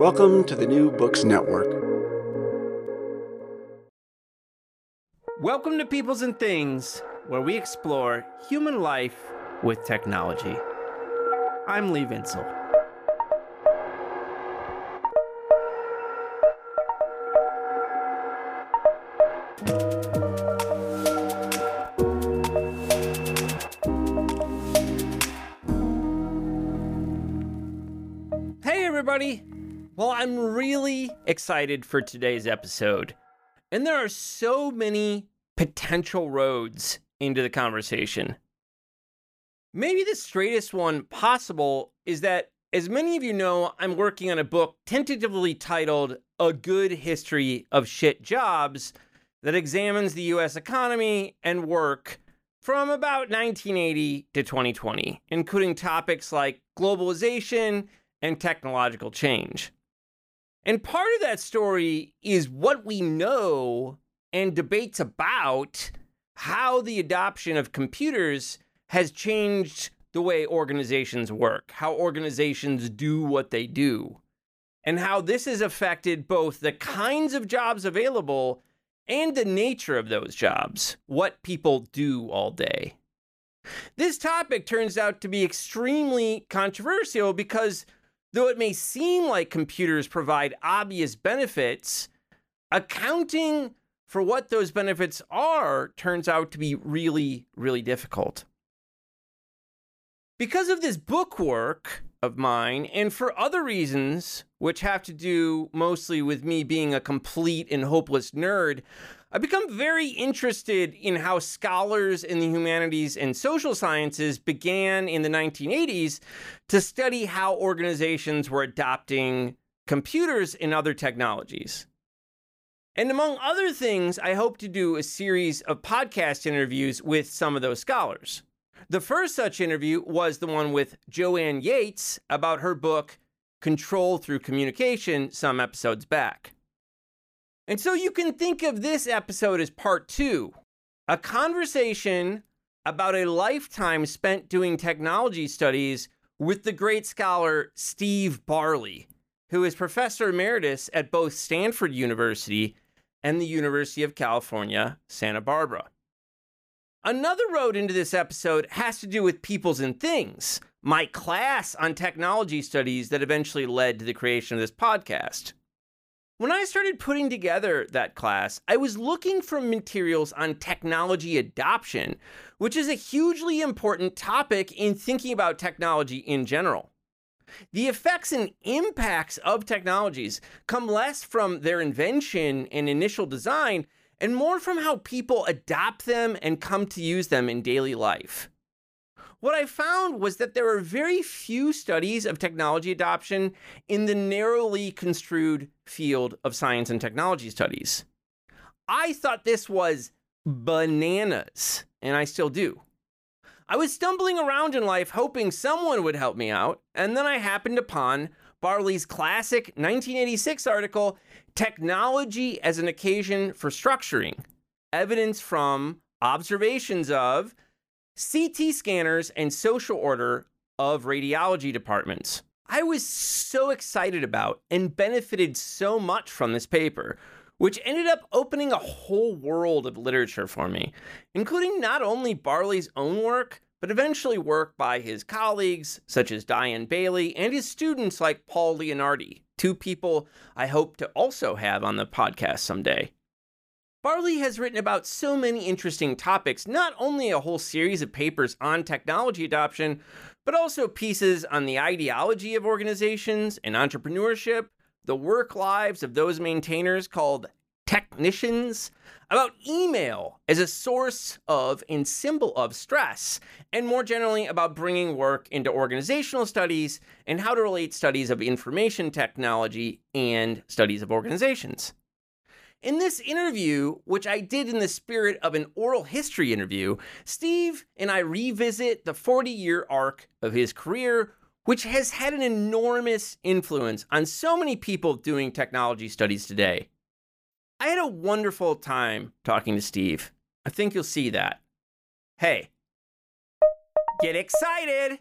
Welcome to the New Books Network. Welcome to Peoples and Things, where we explore human life with technology. I'm Lee Vinsel. Hey, everybody! Well, I'm really excited for today's episode. And there are so many potential roads into the conversation. Maybe the straightest one possible is that, as many of you know, I'm working on a book tentatively titled A Good History of Shit Jobs that examines the US economy and work from about 1980 to 2020, including topics like globalization and technological change. And part of that story is what we know and debates about how the adoption of computers has changed the way organizations work, how organizations do what they do, and how this has affected both the kinds of jobs available and the nature of those jobs, what people do all day. This topic turns out to be extremely controversial because though it may seem like computers provide obvious benefits, accounting for what those benefits are turns out to be really, really difficult. Because of this book work of mine, and for other reasons, which have to do mostly with me being a complete and hopeless nerd, I've become very interested in how scholars in the humanities and social sciences began in the 1980s to study how organizations were adopting computers and other technologies. And among other things, I hope to do a series of podcast interviews with some of those scholars. The first such interview was the one with JoAnne Yates about her book, Control Through Communication, some episodes back. And so you can think of this episode as part two a conversation about a lifetime spent doing technology studies with the great scholar Steve Barley, who is professor emeritus at both Stanford University and the University of California, Santa Barbara. Another road into this episode has to do with peoples and things, my class on technology studies that eventually led to the creation of this podcast. When I started putting together that class, I was looking for materials on technology adoption, which is a hugely important topic in thinking about technology in general. The effects and impacts of technologies come less from their invention and initial design and more from how people adopt them and come to use them in daily life. What I found was that there are very few studies of technology adoption in the narrowly construed field of science and technology studies. I thought this was bananas, and I still do. I was stumbling around in life hoping someone would help me out, and then I happened upon Barley's classic 1986 article, Technology as an Occasion for Structuring Evidence from Observations of CT scanners, and social order of radiology departments. I was so excited about and benefited so much from this paper, which ended up opening a whole world of literature for me, including not only Barley's own work, but eventually work by his colleagues, such as Diane Bailey, and his students like Paul Leonardi, two people I hope to also have on the podcast someday. Barley has written about so many interesting topics, not only a whole series of papers on technology adoption, but also pieces on the ideology of organizations and entrepreneurship, the work lives of those maintainers called technicians, about email as a source of and symbol of stress, and more generally about bringing work into organizational studies and how to relate studies of information technology and studies of organizations. In this interview, which I did in the spirit of an oral history interview, Steve and I revisit the 40 year arc of his career, which has had an enormous influence on so many people doing technology studies today. I had a wonderful time talking to Steve. I think you'll see that. Hey, get excited!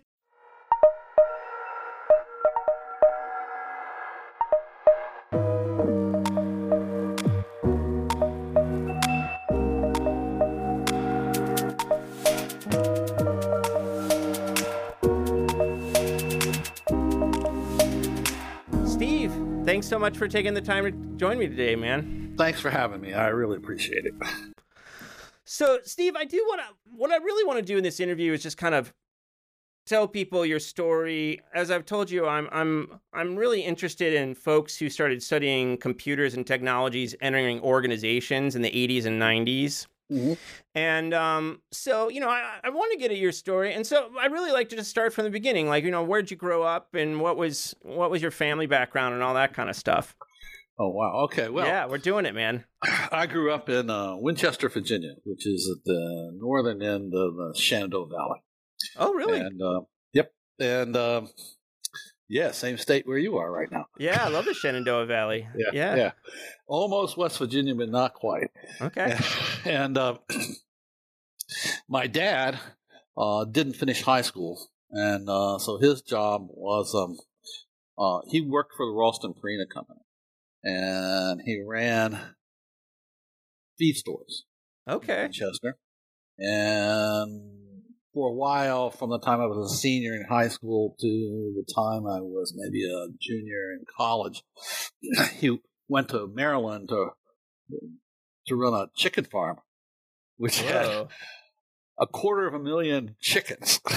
Thanks so much for taking the time to join me today, man. Thanks for having me. I really appreciate it. So, Steve, I do want to, what I really want to do in this interview is just kind of tell people your story. As I've told you, I'm, I'm, I'm really interested in folks who started studying computers and technologies entering organizations in the 80s and 90s. Mm-hmm. And um, so, you know, I, I want to get at your story, and so I really like to just start from the beginning. Like, you know, where'd you grow up, and what was what was your family background, and all that kind of stuff. Oh wow. Okay. Well, yeah, we're doing it, man. I grew up in uh, Winchester, Virginia, which is at the northern end of the Shenandoah Valley. Oh, really? And uh, yep. And uh, yeah, same state where you are right now. Yeah, I love the Shenandoah Valley. Yeah. yeah. Yeah. Almost West Virginia, but not quite. Okay. And uh, my dad uh, didn't finish high school, and uh, so his job was um, uh, he worked for the Ralston Purina Company, and he ran feed stores. Okay. in Okay. Winchester, and for a while, from the time I was a senior in high school to the time I was maybe a junior in college, he went to Maryland to to run a chicken farm, which had a quarter of a million chickens.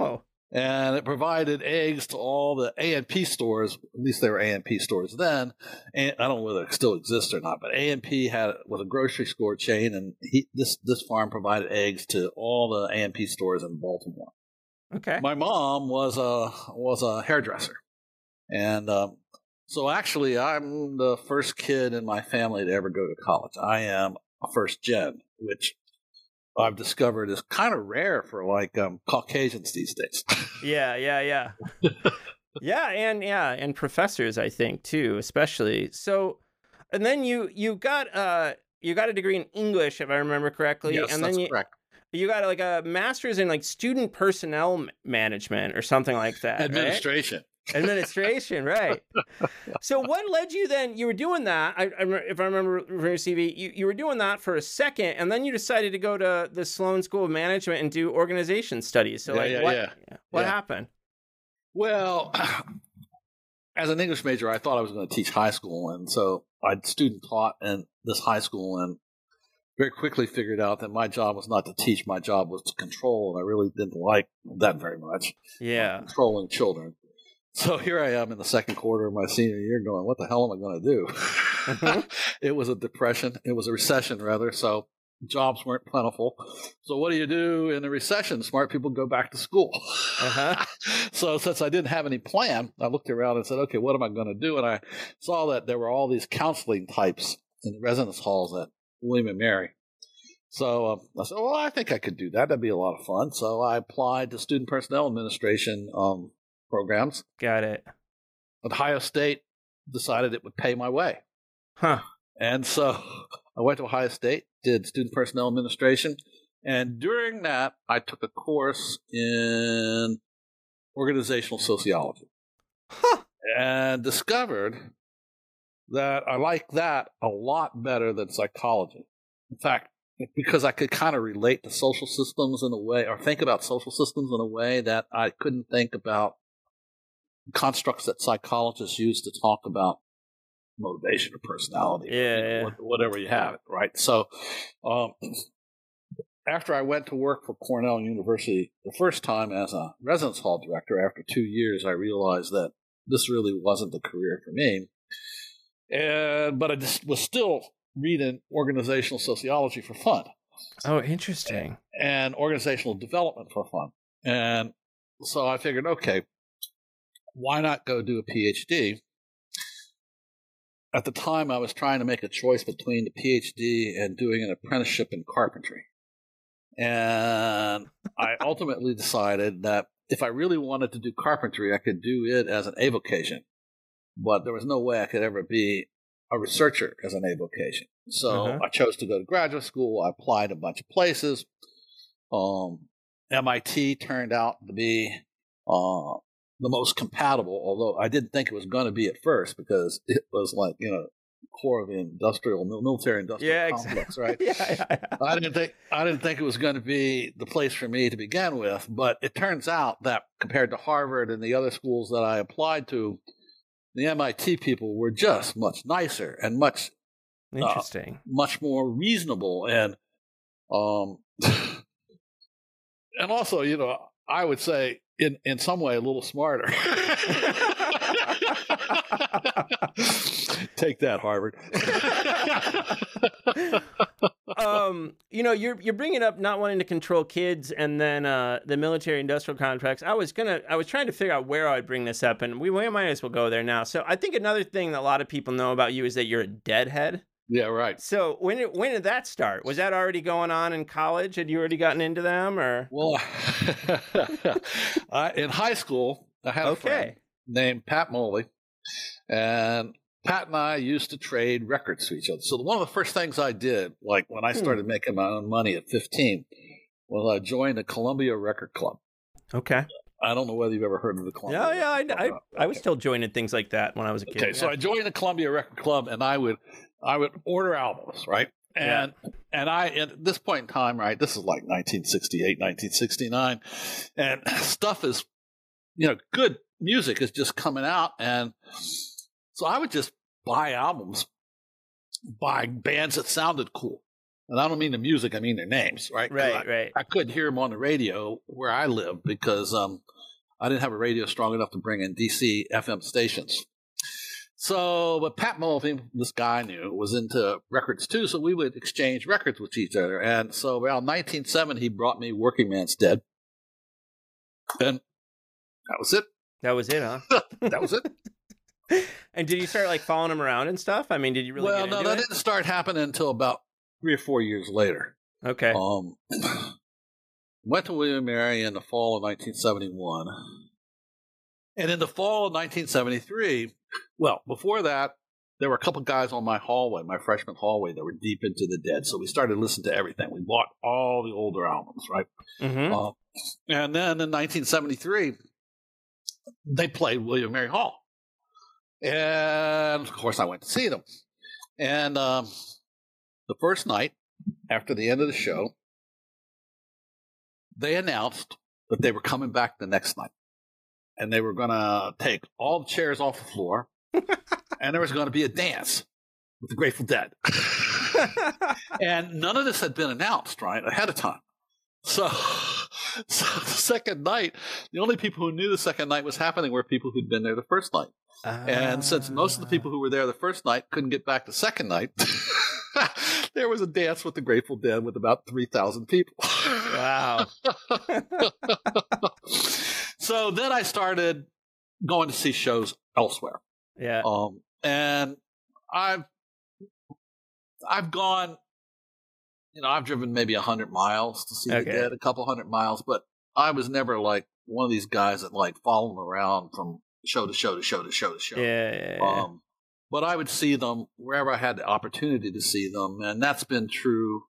Oh. And it provided eggs to all the A and P stores. At least they were A and P stores then. And I don't know whether it still exists or not, but A and P had was a grocery store chain, and he, this this farm provided eggs to all the A and P stores in Baltimore. Okay. My mom was a was a hairdresser, and um, so actually, I'm the first kid in my family to ever go to college. I am a first gen, which I've discovered is kind of rare for like um, Caucasians these days. Yeah, yeah, yeah. yeah, and yeah, and professors, I think too, especially. So, and then you you got uh you got a degree in English, if I remember correctly, yes, and that's then you correct. you got like a master's in like student personnel management or something like that. Administration. Administration, right? so, what led you then? You were doing that. I, I if I remember from your CV, you, you were doing that for a second, and then you decided to go to the Sloan School of Management and do organization studies. So, Yeah, like, yeah, what, yeah. what happened? Well, as an English major, I thought I was going to teach high school, and so I student taught in this high school, and very quickly figured out that my job was not to teach; my job was to control, and I really didn't like that very much. Yeah. controlling children. So here I am in the second quarter of my senior year, going, "What the hell am I going to do?" Mhm. it was a depression. It was a recession, rather. So jobs weren't plentiful. So what do you do in a recession? Smart people go back to school. Uh-huh. so since I didn't have any plan, I looked around and said, "Okay, what am I going to do?" And I saw that there were all these counseling types in the residence halls at William and Mary. So um, I said, "Well, I think I could do that. That'd be a lot of fun." So I applied to Student Personnel Administration um, programs. Got it. Ohio State decided it would pay my way. Huh. And so I went to Ohio State, did student personnel administration, and during that, I took a course in organizational sociology Huh. and discovered that I like that a lot better than psychology. In fact, because I could kind of relate to social systems in a way, or think about social systems in a way that I couldn't think about constructs that psychologists use to talk about motivation or personality, or, Yeah, you know, yeah. whatever you have, right? So, um, after I went to work for Cornell University the first time as a residence hall director, after two years, I realized that this really wasn't the career for me. And but I just was still reading organizational sociology for fun. Oh, interesting. And organizational development for fun. And so I figured, okay, why not go do a PhD? At the time, I was trying to make a choice between the PhD and doing an apprenticeship in carpentry. And I ultimately decided that if I really wanted to do carpentry, I could do it as an avocation. But there was no way I could ever be a researcher as an avocation. So Uh-huh. I chose to go to graduate school. I applied a bunch of places. Um, MIT turned out to be uh, the most compatible, although I didn't think it was going to be at first because it was like, you know, core of the industrial, military industrial Yeah, complex, exactly. right? yeah, yeah, yeah. I didn't think I didn't think it was going to be the place for me to begin with, but it turns out that compared to Harvard and the other schools that I applied to, the MIT people were just much nicer and much Interesting. much more reasonable and um and also, you know, I would say in in some way a little smarter. Take that, Harvard. um, you know, you're you're bringing up not wanting to control kids and then uh, the military industrial contracts. I was gonna, I was trying to figure out where I'd bring this up, and we, we might as well go there now. So I think another thing that a lot of people know about you is that you're a deadhead. Yeah, right. So when it, when did that start? Was that already going on in college? Had you already gotten into them, or Well, I, in high school, I had a friend named Pat Moley, and Pat and I used to trade records to each other. So one of the first things I did, like when I Hmm. started making my own money at 15, was I joined the Columbia Record Club. Okay. I don't know whether you've ever heard of the Columbia. Yeah, yeah. I, I. I was still joining things like that when I was a kid. Okay, so I joined the Columbia Record Club, and I would, I would order albums, right? Yeah. And and I at this point in time, right? This is like 1968, 1969, and stuff is, you know, good music is just coming out, and so I would just buy albums by bands that sounded cool, and I don't mean the music, I mean their names, right? right, I, right. I couldn't hear them on the radio where I lived because um, I didn't have a radio strong enough to bring in DC FM stations. So, but Pat Mulvey, this guy I knew, was into records too, so we would exchange records with each other. And so around 1970, he brought me Working Man's Dead. And that was it. That was it, huh? That was it. and did you start like following him around and stuff? I mean, did you really? well, no, that it? didn't start happening until about three or four years later. Okay. Um, went to William Mary in the fall of 1971. And in the fall of 1973, well, before that, there were a couple guys on my hallway, my freshman hallway, that were deep into the dead. So we started listening to everything. We bought all the older albums, right? hmm Uh, and then in 1973, they played William Mary Hall. And of course, I went to see them. And um, the first night, after the end of the show, they announced that they were coming back the next night. And they were going to take all the chairs off the floor, and there was going to be a dance with the Grateful Dead. and none of this had been announced, right, ahead of time. So, so the second night, the only people who knew the second night was happening were people who'd been there the first night. And since most of the ah. people who were there the first night couldn't get back the second night, there was a dance with the Grateful Dead with about 3,000 people. wow. so then I started going to see shows elsewhere. Yeah. Um, and I've I've gone, you know, I've driven maybe a hundred miles to see Okay. the dead, a couple hundred miles, but I was never like one of these guys that like follow them around from show to show to show to show to show. Yeah. yeah, yeah. Um, but I would see them wherever I had the opportunity to see them, and that's been true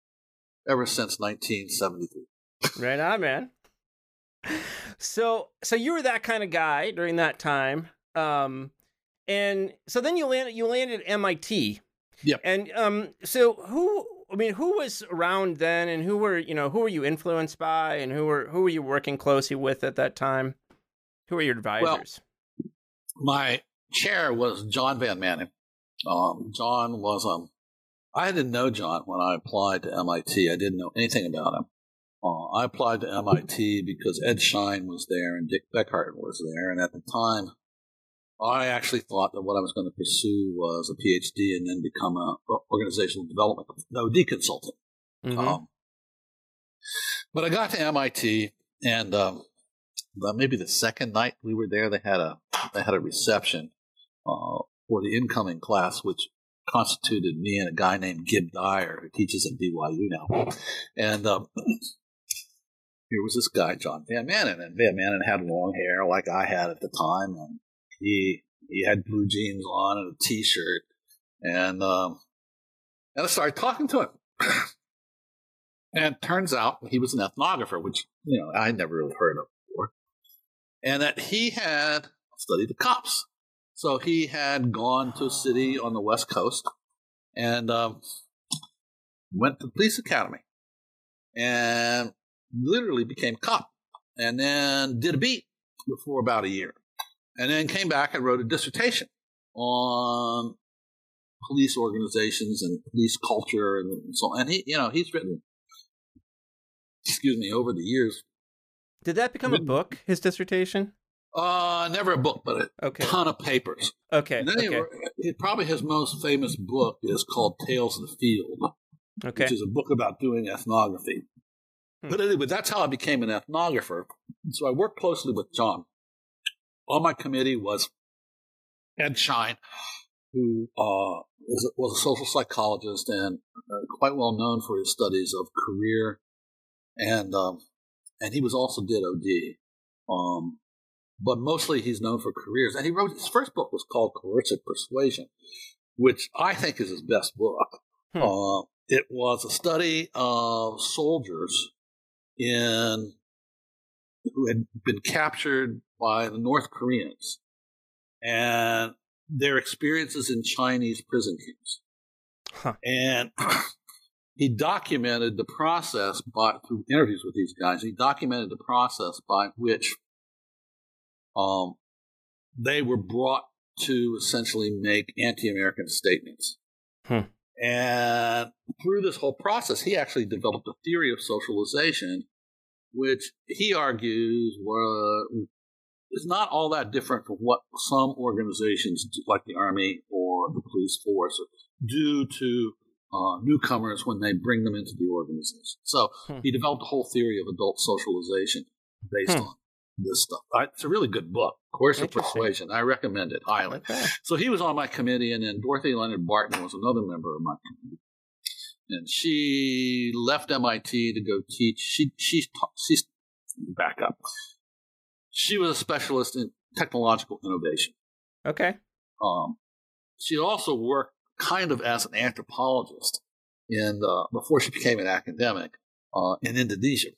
ever since 1973. Right on, man. So, so you were that kind of guy during that time, um, and so then you landed. You landed at MIT. Yep. And um, so who? I mean, who was around then, and who were you know who were you influenced by, and who were who were you working closely with at that time? Who were your advisors? Well, my chair was John Van Maanen. Um, John was um, I didn't know John when I applied to MIT. I didn't know anything about him. Uh, I applied to MIT because Ed Schein was there and Dick Beckhard was there, and at the time, I actually thought that what I was going to pursue was a PhD and then become an organizational development OD consultant. Mhm. Um, but I got to MIT, and um, maybe the second night we were there, they had a they had a reception uh, for the incoming class, which constituted me and a guy named Gib Dyer, who teaches at BYU now. And um, here was this guy, John Van Maanen, and Van Maanen had long hair like I had at the time, and he he had blue jeans on and a t-shirt, and um, and I started talking to him. And turns out he was an ethnographer, which you know I never really heard of before, and that he had studied the cops. So he had gone to a city on the west coast and um, went to the police academy and literally became cop, and then did a beat for about a year, and then came back and wrote a dissertation on police organizations and police culture and so on. And he, you know, he's written excuse me, over the years. Did that become a book? His dissertation? Uh, never a book, but a Okay. ton of papers. Okay. And Okay. he, probably his most famous book is called Tales of the Field, Okay. which is a book about doing ethnography. Hmm. But anyway, that's how I became an ethnographer. So I worked closely with John. On my committee was Ed Schein, who uh, was, a, was a social psychologist and uh, quite well known for his studies of career, and um, and he was also did OD, um, but mostly he's known for careers. And he wrote his first book was called Coercive Persuasion, which I think is his best book. Hmm. Uh, it was a study of soldiers in who had been captured by the North Koreans and their experiences in Chinese prison camps. Huh. And he documented the process by through interviews with these guys. He documented the process by which um, they were brought to essentially make anti-American statements. Hmm. And through this whole process, he actually developed a theory of socialization, which he argues were, is not all that different from what some organizations, do, like the Army or the police force, do to uh, newcomers when they bring them into the organization. So Hmm. he developed a whole theory of adult socialization based Hmm. on this stuff. I, it's a really good book, Coercive Persuasion. I recommend it highly. Okay. So he was on my committee, and then Dorothy Leonard Barton was another member of my committee. And she left MIT to go teach. She she ta- she's back up. She was a specialist in technological innovation. Okay. Um, she also worked kind of as an anthropologist in uh, before she became an academic uh, in Indonesia,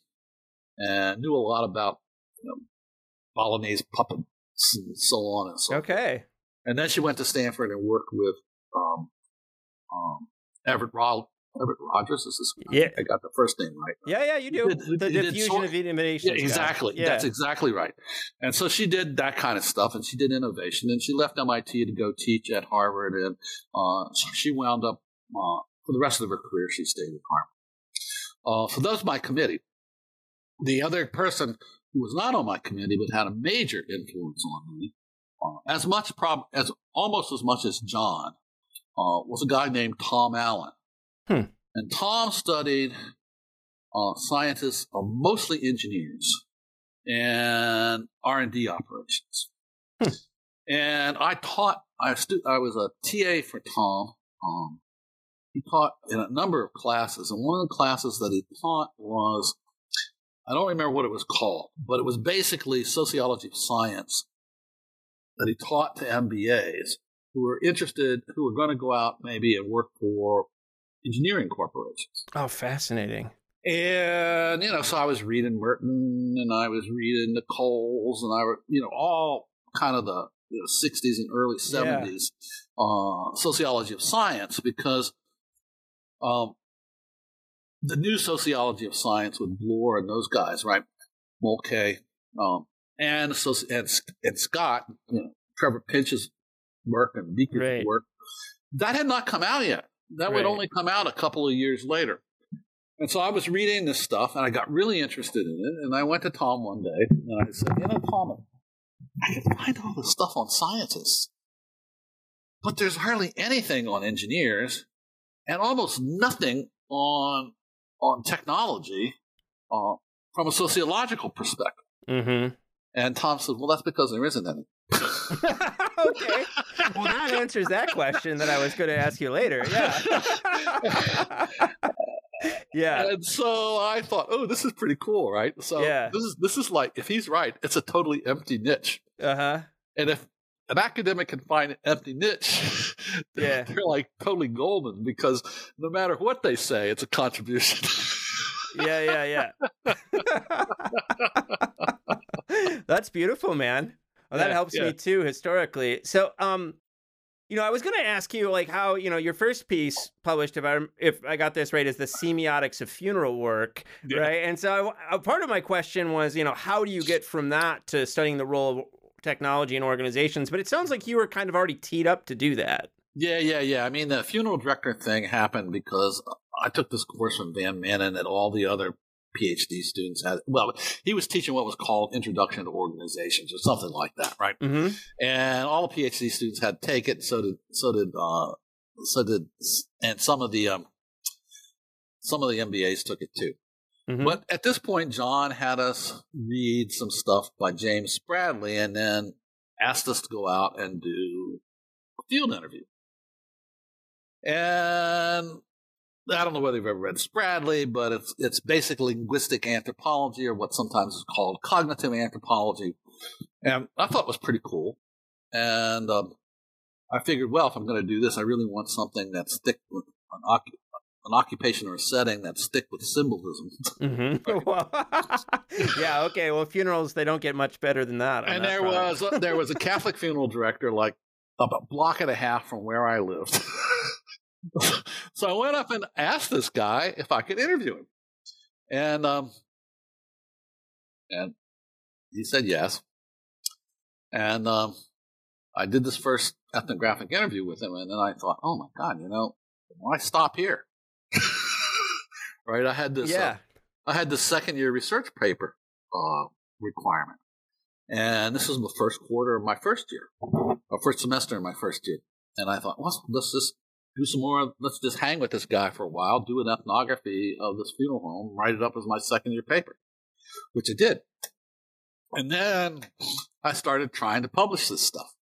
and knew a lot about you know, Balinese puppets and so on and so. Okay. And then she went to Stanford and worked with um, um, Everett, Ro- Everett Rogers. Is this? Yeah. I got the first name right. Yeah, yeah, you do. did- the diffusion sort- of innovation. Yeah, exactly. Yeah. That's exactly right. And so she did that kind of stuff, and she did innovation. And she left MIT to go teach at Harvard, and uh, so she wound up uh, for the rest of her career. She stayed at Harvard. Uh, so that was my committee. The other person who was not on my committee but had a major influence on me, uh, as much prob- as almost as much as John, uh, was a guy named Tom Allen. Hmm. And Tom studied uh, scientists, uh, mostly engineers, and R and D operations. Hmm. And I taught. I stu- I was a TA for Tom. Um, he taught in a number of classes, and one of the classes that he taught was I don't remember what it was called, but it was basically sociology of science that he taught to MBAs who were interested, who were going to go out maybe and work for engineering corporations. Oh, fascinating. And, you know, so I was reading Merton and I was reading the Coles and I were, you know, all kind of the you know, 60s and early 70s uh, sociology of science because um, the new sociology of science with Bloor and those guys, right? Mulkay, um, and, associ- and, and Scott, you know, Trevor Pinch's work and Bijker's Right. work, that had not come out yet. That would only come out a couple of years later. And so I was reading this stuff and I got really interested in it. And I went to Tom one day and I said, You know, Tom, I can find all this stuff on scientists, but there's hardly anything on engineers, and almost nothing on on technology uh, from a sociological perspective. Mm-hmm. And Tom said, "Well, that's because there isn't any." okay. Well, that answers that question that I was going to ask you later. Yeah. yeah. And so I thought, oh, this is pretty cool, right? So Yeah. this is this is like if he's right, it's a totally empty niche. Uh huh. And if an academic can find an empty niche, Yeah. they're like totally golden because no matter what they say, it's a contribution. Yeah, yeah, yeah. That's beautiful, man. Well, that Yeah, helps yeah. me too historically. So, um, you know, I was going to ask you like how you know your first piece published, if I if I got this right, is the semiotics of funeral work, Yeah. right? And so, I, a part of my question was, you know, how do you get from that to studying the role of technology in organizations? But it sounds like you were kind of already teed up to do that. yeah, yeah, yeah. I mean, the funeral director thing happened because I took this course from Van Maanen and all the other PhD students had. Well, he was teaching what was called Introduction to Organizations or something like that, right? Mm-hmm. and all the PhD students had to take it. So did so did uh, so did and some of the um, some of the MBAs took it too. Mhm. But at this point, John had us read some stuff by James Spradley, and then asked us to go out and do a field interview. And I don't know whether you've ever read Spradley, but it's it's basically linguistic anthropology, or what sometimes is called cognitive anthropology. And I thought it was pretty cool. And um, I figured, well, if I'm going to do this, I really want something that's thick, an, an occupation or a setting that stick with symbolism. Mm-hmm. Yeah. Okay. Well, funerals they don't get much better than that. and that there front. was there was a Catholic funeral director like a block and a half from where I lived. so I went up and asked this guy if I could interview him, and um, and he said yes. And um, I did this first ethnographic interview with him, and then I thought, oh my god, you know, why stop here? Right? I had this. uh, yeah. I had the second year research paper uh, requirement. And this was the first quarter of my first year, or first semester in my first year. And I thought, well, let's just do some more. Let's just hang with this guy for a while, do an ethnography of this funeral home, write it up as my second year paper, which I did. And then I started trying to publish this stuff.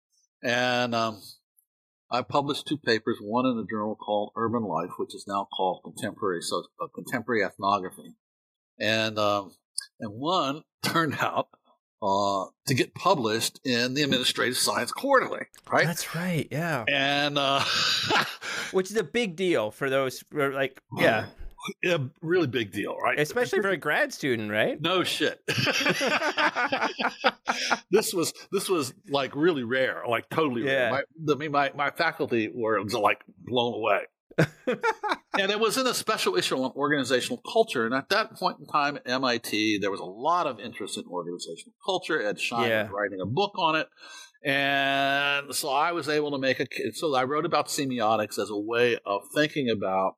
And um, I published two papers, one in a journal called Urban Life, which is now called Contemporary so, uh, Contemporary Ethnography, and um, and one turned out uh, to get published in the Administrative Science Quarterly, right? That's right. Yeah. and uh, Which is a big deal for those, like, yeah, a really big deal, right? especially for a grad student, right? no shit. this was this was like really rare, like totally Yeah. rare. My, I mean, my my faculty were like blown away. and it was in a special issue on organizational culture. And at that point in time at MIT, there was a lot of interest in organizational culture. Ed Schein Yeah. was writing a book on it. And so I was able to make a, so I wrote about semiotics as a way of thinking about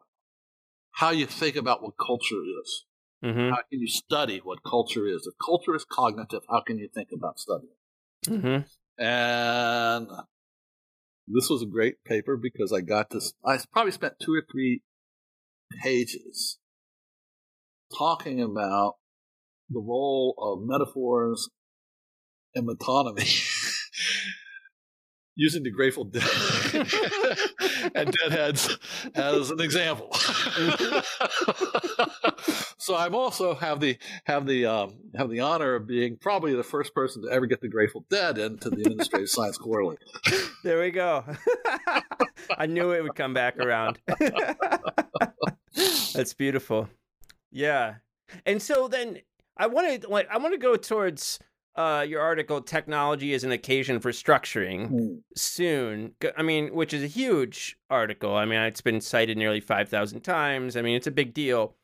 how you think about what culture is. Mm-hmm. How can you study what culture is? If culture is cognitive, how can you think about studying? Mm-hmm. And this was a great paper because I got this. I probably spent two or three pages talking about the role of metaphors and metonymy. Using the Grateful Dead and Deadheads as an example. so I'm also have the have the um, have the honor of being probably the first person to ever get the Grateful Dead into the Administrative Science Quarterly. There we go. I knew it would come back around. That's beautiful. Yeah. And so then I want to like I want to go towards uh, your article technology is an occasion for structuring soon. I mean which is a huge article. I mean it's been cited nearly 5000 times. I mean it's a big deal.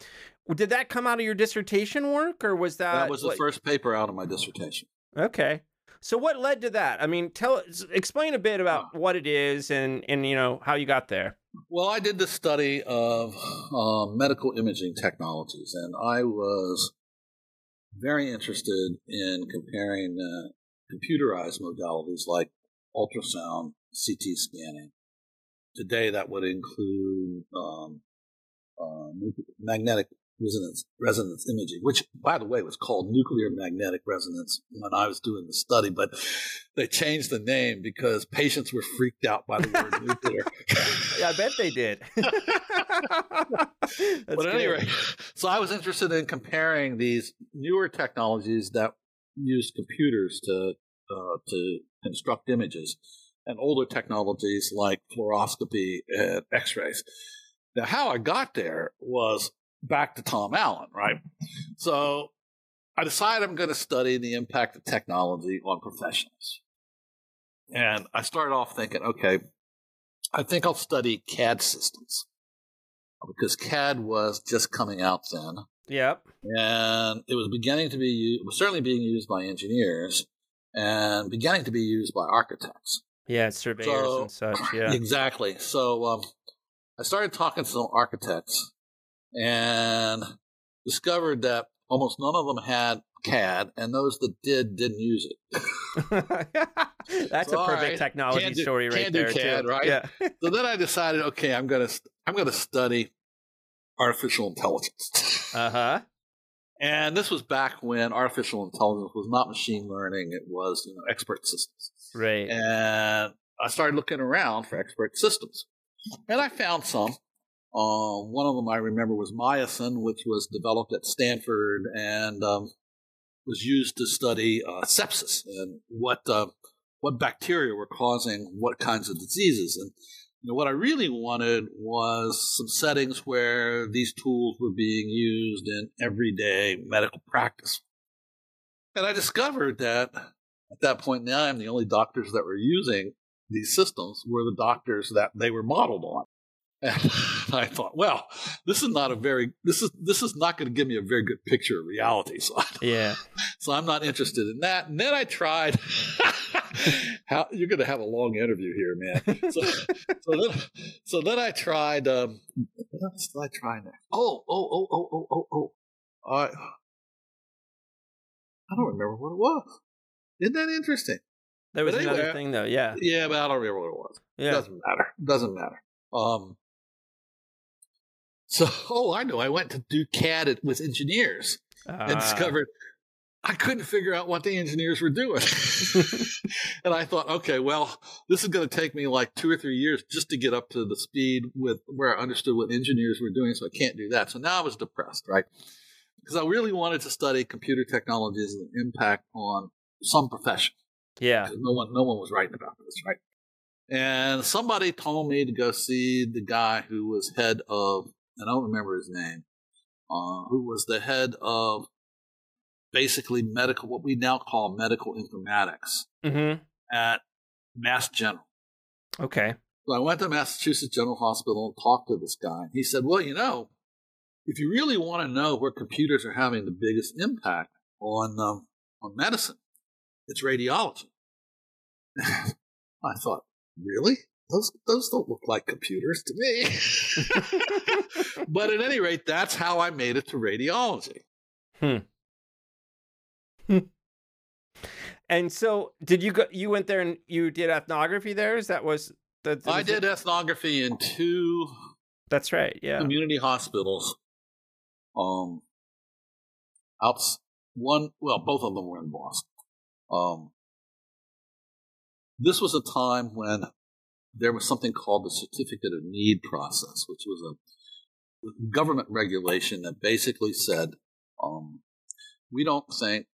Did that come out of your dissertation work or was that That was the what- first paper out of my dissertation. okay. So what led to that? I mean tell explain a bit about what it is and and you know how you got there. Well, I did the study of uh, medical imaging technologies, and I was very interested in comparing uh, computerized modalities like ultrasound, CT scanning. Today, that would include um, uh, magnetic resonance resonance imaging, which, by the way, was called nuclear magnetic resonance when I was doing the study, but they changed the name because patients were freaked out by the word nuclear. yeah, I bet they did. but anyway, so I was interested in comparing these newer technologies that use computers to uh, to construct images and older technologies like fluoroscopy and X-rays. Now, how I got there was back to Tom Allen, right? So I decided I'm going to study the impact of technology on professionals. And I started off thinking, okay, I think I'll study CAD systems because CAD was just coming out then. Yep. And it was beginning to be used, was certainly being used by engineers and beginning to be used by architects. Yeah, surveyors so, and such. Yeah. Exactly. So um, I started talking to some architects and discovered that almost none of them had CAD, and those that did didn't use it. That's so, a perfect right, technology do, story right there, CAD, too. Right? Yeah. so then I decided, okay, I'm gonna I'm gonna study artificial intelligence. uh huh. And this was back when artificial intelligence was not machine learning; it was you know expert systems. Right. And I started looking around for expert systems, and I found some. Uh, one of them I remember was MYCIN, which was developed at Stanford and um, was used to study uh, sepsis and what uh, what bacteria were causing what kinds of diseases. And you know, what I really wanted was some settings where these tools were being used in everyday medical practice. And I discovered that at that point in time, the only doctors that were using these systems were the doctors that they were modeled on. And I thought, well, this is not a very this is this is not going to give me a very good picture of reality. So yeah, so I'm not interested in that. And then I tried. how you're going to have a long interview here, man. So, so then, so then I tried. Um, what else did I try next? Oh, oh, oh, oh, oh, oh, oh. I I don't remember what it was. Isn't that interesting? There was anyway, another thing though, yeah. Yeah, but I don't remember what it was. Yeah. It doesn't matter. It doesn't matter. Um, so, oh, I know. I went to do CAD with engineers uh. and ah. discovered I couldn't figure out what the engineers were doing. and I thought, okay, well, this is going to take me like two or three years just to get up to the speed with where I understood what engineers were doing. So I can't do that. So now I was depressed, right? Because I really wanted to study computer technologies and impact on some profession. Yeah. No one, no one was writing about this, right? And somebody told me to go see the guy who was head of I don't remember his name, uh, who was the head of basically medical, what we now call medical informatics mm-hmm. at Mass General. Okay. So I went to Massachusetts General Hospital and talked to this guy. He said, Well, you know, if you really want to know where computers are having the biggest impact on, um, on medicine, it's radiology. I thought, Really? Those those don't look like computers to me. but at any rate, that's how I made it to radiology. Hmm. hmm. And so, did you go? You went there and you did ethnography there. Is that was that? I did it? ethnography in two. That's right. Yeah. Community hospitals. Um. Out one. Well, both of them were in Boston. Um. This was a time when there was something called the Certificate of Need process, which was a government regulation that basically said, um, we don't think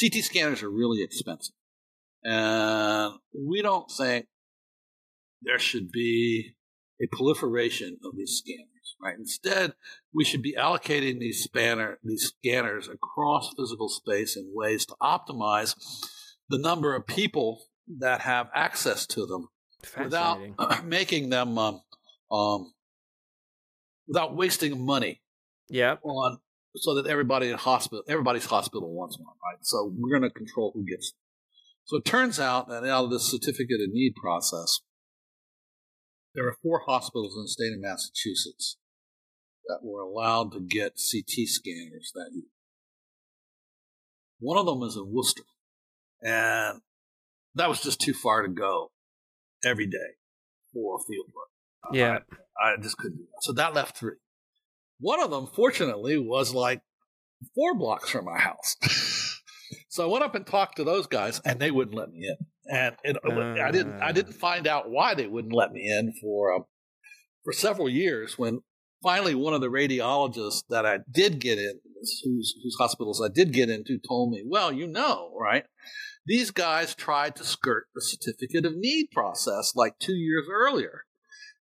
CT scanners are really expensive. And we don't think there should be a proliferation of these scanners, right? Instead, we should be allocating these spanner, these scanners across physical space in ways to optimize the number of people that have access to them without making them um, um, without wasting money. Yeah. On so that everybody in hospital, everybody's hospital wants one, right? So we're going to control who gets. Them. So it turns out that out of this certificate of need process, there are four hospitals in the state of Massachusetts that were allowed to get CT scanners that year. One of them is in Worcester, and that was just too far to go every day for field work. Yeah. I, I just couldn't do that. So that left three. One of them, fortunately, was like four blocks from my house. so I went up and talked to those guys, and they wouldn't let me in. And it, I didn't. I didn't find out why they wouldn't let me in for um, for several years. When finally, one of the radiologists that I did get in, whose whose hospitals I did get into, told me, "Well, you know, right? These guys tried to skirt the certificate of need process like two years earlier."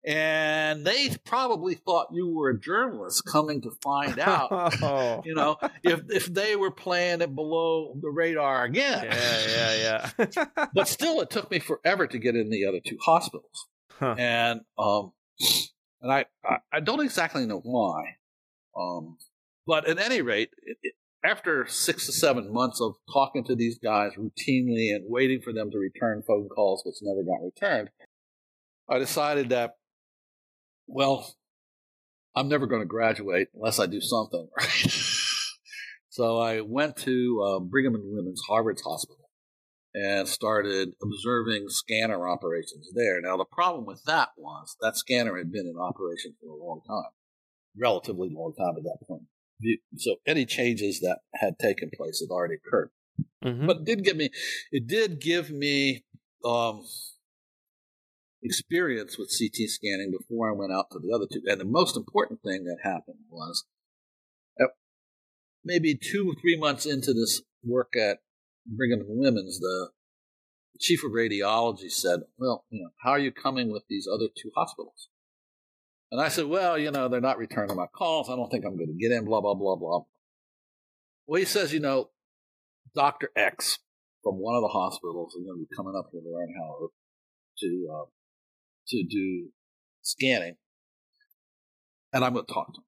and they probably thought you were a journalist coming to find out oh. you know if if they were playing it below the radar again Yeah, yeah, yeah. but still it took me forever to get in the other two hospitals Huh. and um and I, I i don't exactly know why um but at any rate it, after six to seven months of talking to these guys routinely and waiting for them to return phone calls which never got returned i decided that well, I'm never going to graduate unless I do something, right? so I went to uh, Brigham and Women's Harvard's hospital and started observing scanner operations there. Now, the problem with that was that scanner had been in operation for a long time, relatively long time at that point. So any changes that had taken place had already occurred. Mhm. But it did give me, it did give me um, experience with CT scanning before I went out to the other two. And the most important thing that happened was uh, maybe two or three months into this work at Brigham and Women's, the chief of radiology said, "Well, you know, how are you coming with these other two hospitals?" And I said, "Well, you know, they're not returning my calls. I don't think I'm going to get in. Blah blah blah blah." Well, he says, you know, Doctor X from one of the hospitals is going to be coming up here to learn how to uh, to do scanning, and I'm going to talk to him.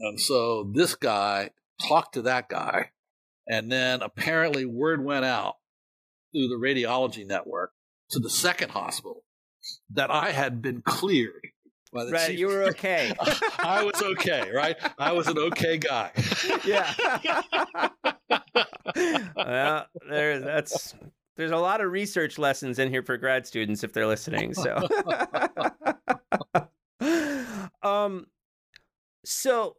And so this guy talked to that guy, and then apparently word went out through the radiology network to the second hospital that I had been cleared. Right, chief- you were okay. I was okay, right? I was an okay guy. yeah. well, there, that's there's a lot of research lessons in here for grad students if they're listening. So, um, so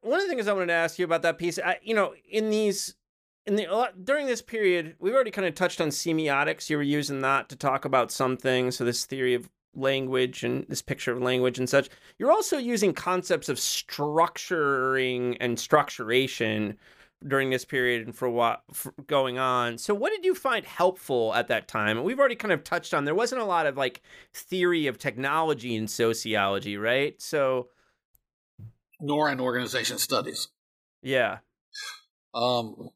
one of the things I wanted to ask you about that piece, I, you know, in these. In the a lot- during this period, we've already kind of touched on semiotics. You were using that to talk about some things. So this theory of language and this picture of language and such. You're also using concepts of structuring and structuration during this period and for what for going on. So what did you find helpful at that time? And we've already kind of touched on there wasn't a lot of like theory of technology in sociology, right? So Nor in organization studies. yeah. Um,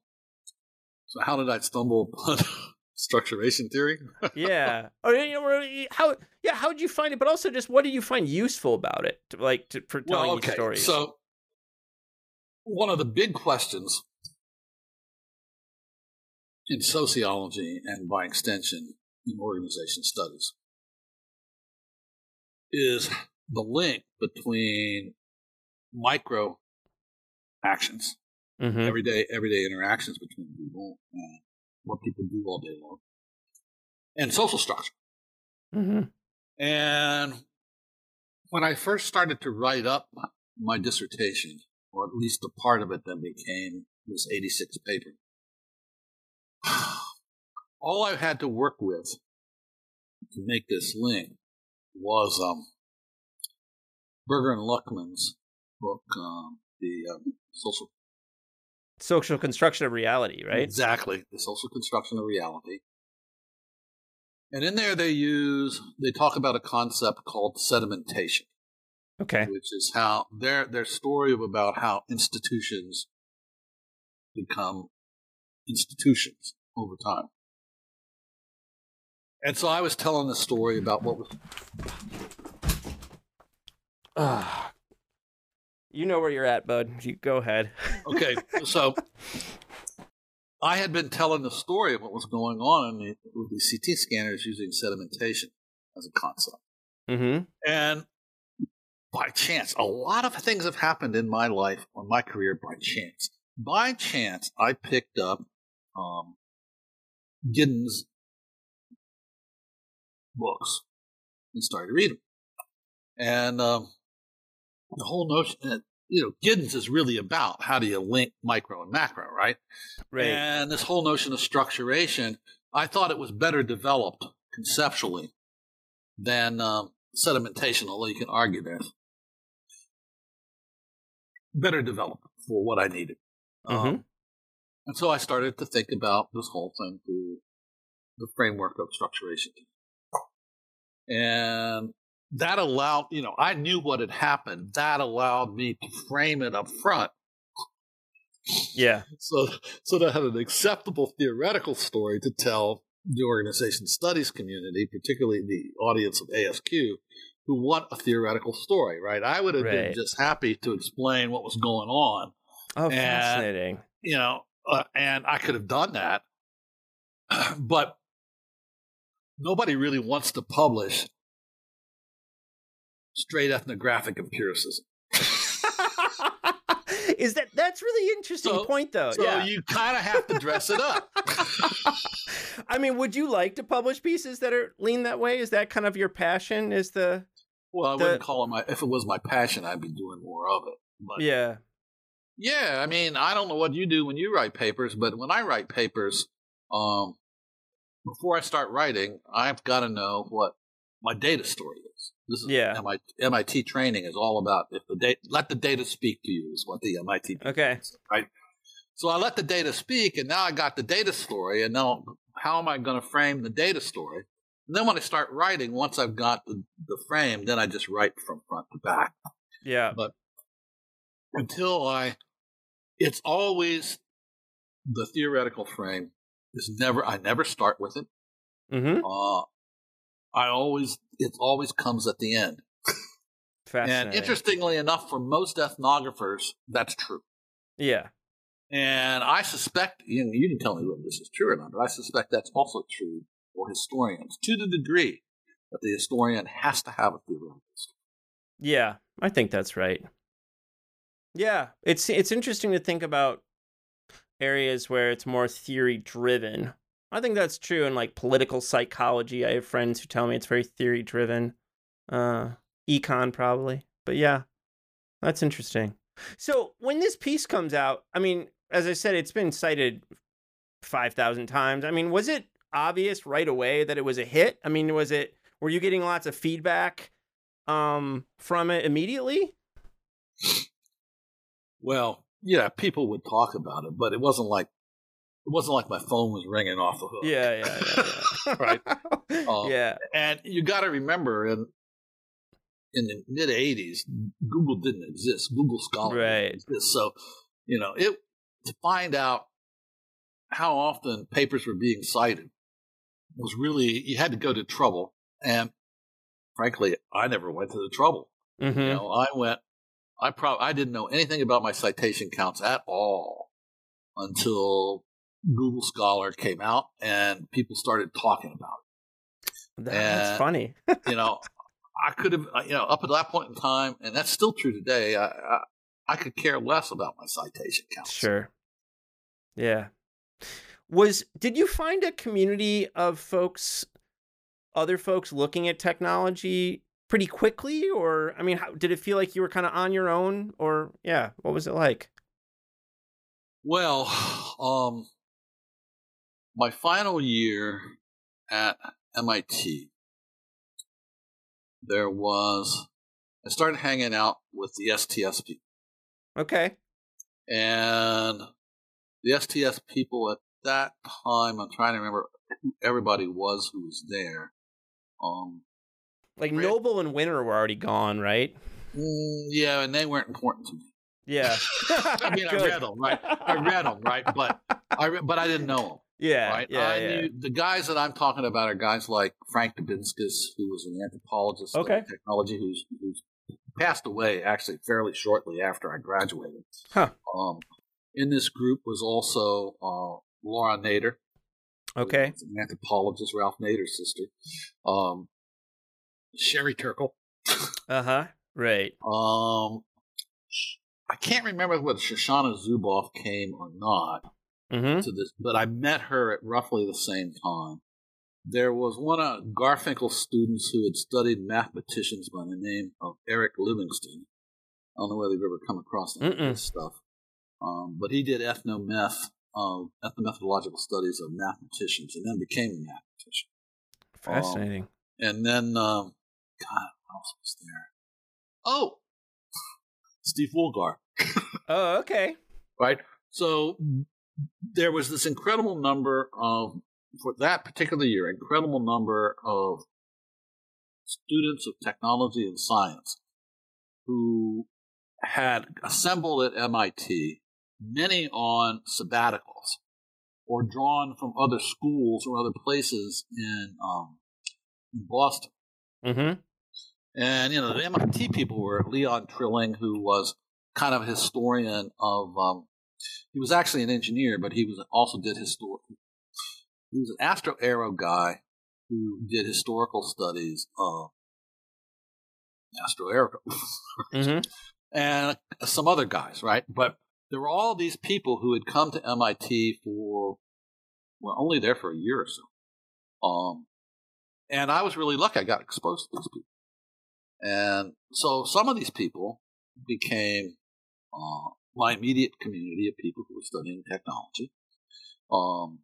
so how did I stumble upon structuration theory? Yeah. or you know how yeah, how did you find it? But also just what do you find useful about it? To, like to, for telling well, okay. stories. So one of the big questions in sociology and by extension in organization studies is the link between micro actions Mhm. everyday everyday interactions between people and what people do all day long and social structure Mhm. and when i first started to write up my dissertation or at least the part of it that became this 86 paper all i had to work with to make this link was um, berger and Luckmann's book um, the um, social Social construction of reality, right? Exactly. The social construction of reality. And in there they use they talk about a concept called sedimentation, Okay. which is how their their story of about how institutions become institutions over time. And so I was telling the story about what was Ah. You know where you're at, bud. You go ahead. okay. So I had been telling the story of what was going on in the, with the CT scanners using sedimentation as a concept. Mm-hmm. And by chance, a lot of things have happened in my life or my career by chance. By chance, I picked up um, Giddens books and started to read them. And um, the whole notion that, you know, Giddens is really about how do you link micro and macro, right? Right. And this whole notion of structuration, I thought it was better developed conceptually than um, sedimentation, although you can argue there's better developed for what I needed. Um, and so I started to think about this whole thing through the framework of structuration. And that allowed, you know, I knew what had happened. That allowed me to frame it up front yeah. so so that I had an acceptable theoretical story to tell the organization studies community, particularly the audience of ASQ, who want a theoretical story, right? I would have been just happy to explain what was going on, Oh, And- fascinating. you know, uh, and I could have done that, but nobody really wants to publish straight ethnographic empiricism. Is that that's really interesting So- point though? So yeah. you kind of have to dress it up. I mean, would you like to publish pieces that are lean that way? Is that kind of your passion? Is the Well, I The- wouldn't call it my. If it was my passion, I'd be doing more of it. But yeah. yeah, I mean, I don't know what you do when you write papers, but when I write papers, um, before I start writing, I've got to know what my data story is. This is Yeah. MIT, MIT training is all about if the data let the data speak to you is what the MIT Okay. right? So I let the data speak, and now I got the data story, and now how am I going to frame the data story? And then when I start writing, once I've got the, the frame, then I just write from front to back Yeah. But until I. It's always the theoretical frame is never. I never start with it. Mm-hmm. Uh, I always. It always comes at the end. Fascinating. And interestingly enough, for most ethnographers, that's true. Yeah. And I suspect, you, know, you can tell me whether this is true or not, but I suspect that's also true for historians to the degree that the historian has to have a theoretical story. Yeah, I think that's right. Yeah, it's it's interesting to think about areas where it's more theory driven. I think that's true in like political psychology. I have friends who tell me it's very theory driven. Uh econ probably. But yeah. That's interesting. So, when this piece comes out, I mean, as I said it's been cited 5,000 times. I mean, was it obvious right away that it was a hit? I mean, was it were you getting lots of feedback um from it immediately? Well, yeah, people would talk about it, but it wasn't like it wasn't like my phone was ringing off the hook. Yeah, yeah, yeah. yeah. Right. Um, yeah. And you got to remember, in in the mid '80s, Google didn't exist. Google Scholar Right. didn't exist. So, you know, it to find out how often papers were being cited was really you had to go to trouble. And frankly, I never went to the trouble. Mm-hmm. You know, I went. I probably I didn't know anything about my citation counts at all until Google Scholar came out and people started talking about it. That's and- funny. You know, I could have, you know, up at that point in time, and that's still true today. I I, I could care less about my citation count. Sure. Yeah. Was did you find a community of folks other folks looking at technology pretty quickly or I mean how did it feel like you were kind of on your own or yeah, what was it like? Well, um, my final year at MIT, there was I started hanging out with the STS people. Okay. And the STS people at that time, I'm trying to remember who everybody was who was there. Um, Like. Noble and Winter were already gone, right? mm, yeah, and they weren't important to me. Yeah. I mean, I read them, right? I read them, right? But I, re- but I didn't know them, Yeah. right? Yeah. I yeah. knew the guys that I'm talking about are guys like Frank Dubinskas, who was an anthropologist Okay. of technology, who's, who's passed away actually fairly shortly after I graduated. Huh. Um, in this group was also uh, Laura Nader, Okay. an anthropologist, Ralph Nader's sister. Um, Sherry Turkle. Uh-huh. Right. Um, I can't remember whether Shoshana Zuboff came or not. Mm-hmm. to this, but I met her at roughly the same time. There was one of Garfinkel's students who had studied mathematicians by the name of Eric Livingston. I don't know whether you've ever come across any of this stuff, um, but he did ethnometh, uh, ethnomethodological studies of mathematicians, and then became a mathematician. Fascinating. And then, um, God, what else was there? Oh, Steve Woolgar oh, okay. right? So there was this incredible number of, for that particular year, incredible number of students of technology and science who had assembled at MIT, many on sabbaticals or drawn from other schools or other places in, um, in Boston. Mm-hmm. And, you know, the MIT people were Leon Trilling, who was kind of a historian of, um, he was actually an engineer, but he was also did historical. He was an astro aero guy who did historical studies of astro aero Mm-hmm. and some other guys, right? But there were all these people who had come to MIT for, were only there for a year or so. Um, and I was really lucky. I got exposed to these people. And so some of these people became uh, my immediate community of people who were studying technology. Um,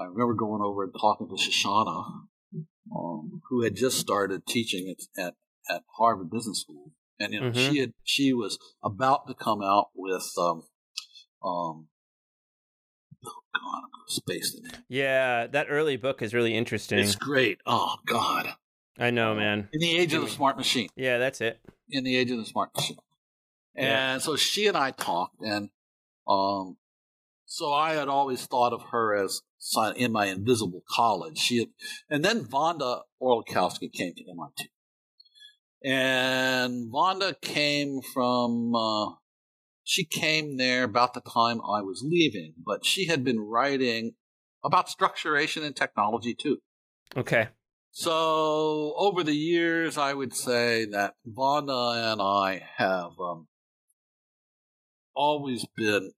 I remember going over and talking to Shoshana, um, who had just started teaching at, at, at Harvard Business School. And you know, Mhm. she had she was about to come out with um, um, oh God, I'm gonna space the name. Yeah, that early book is really interesting. It's great. Oh God, I know, man. in the age of the smart machine. Yeah, that's it. in the age of the smart machine. And Yeah. so she and I talked, and um, so I had always thought of her as in my invisible college. She had, and then Wanda Orlikowski came to MIT, and Wanda came from. Uh, she came there about the time I was leaving, but she had been writing about structuration and technology too. Okay. So over the years, I would say that Wanda and I have um, always been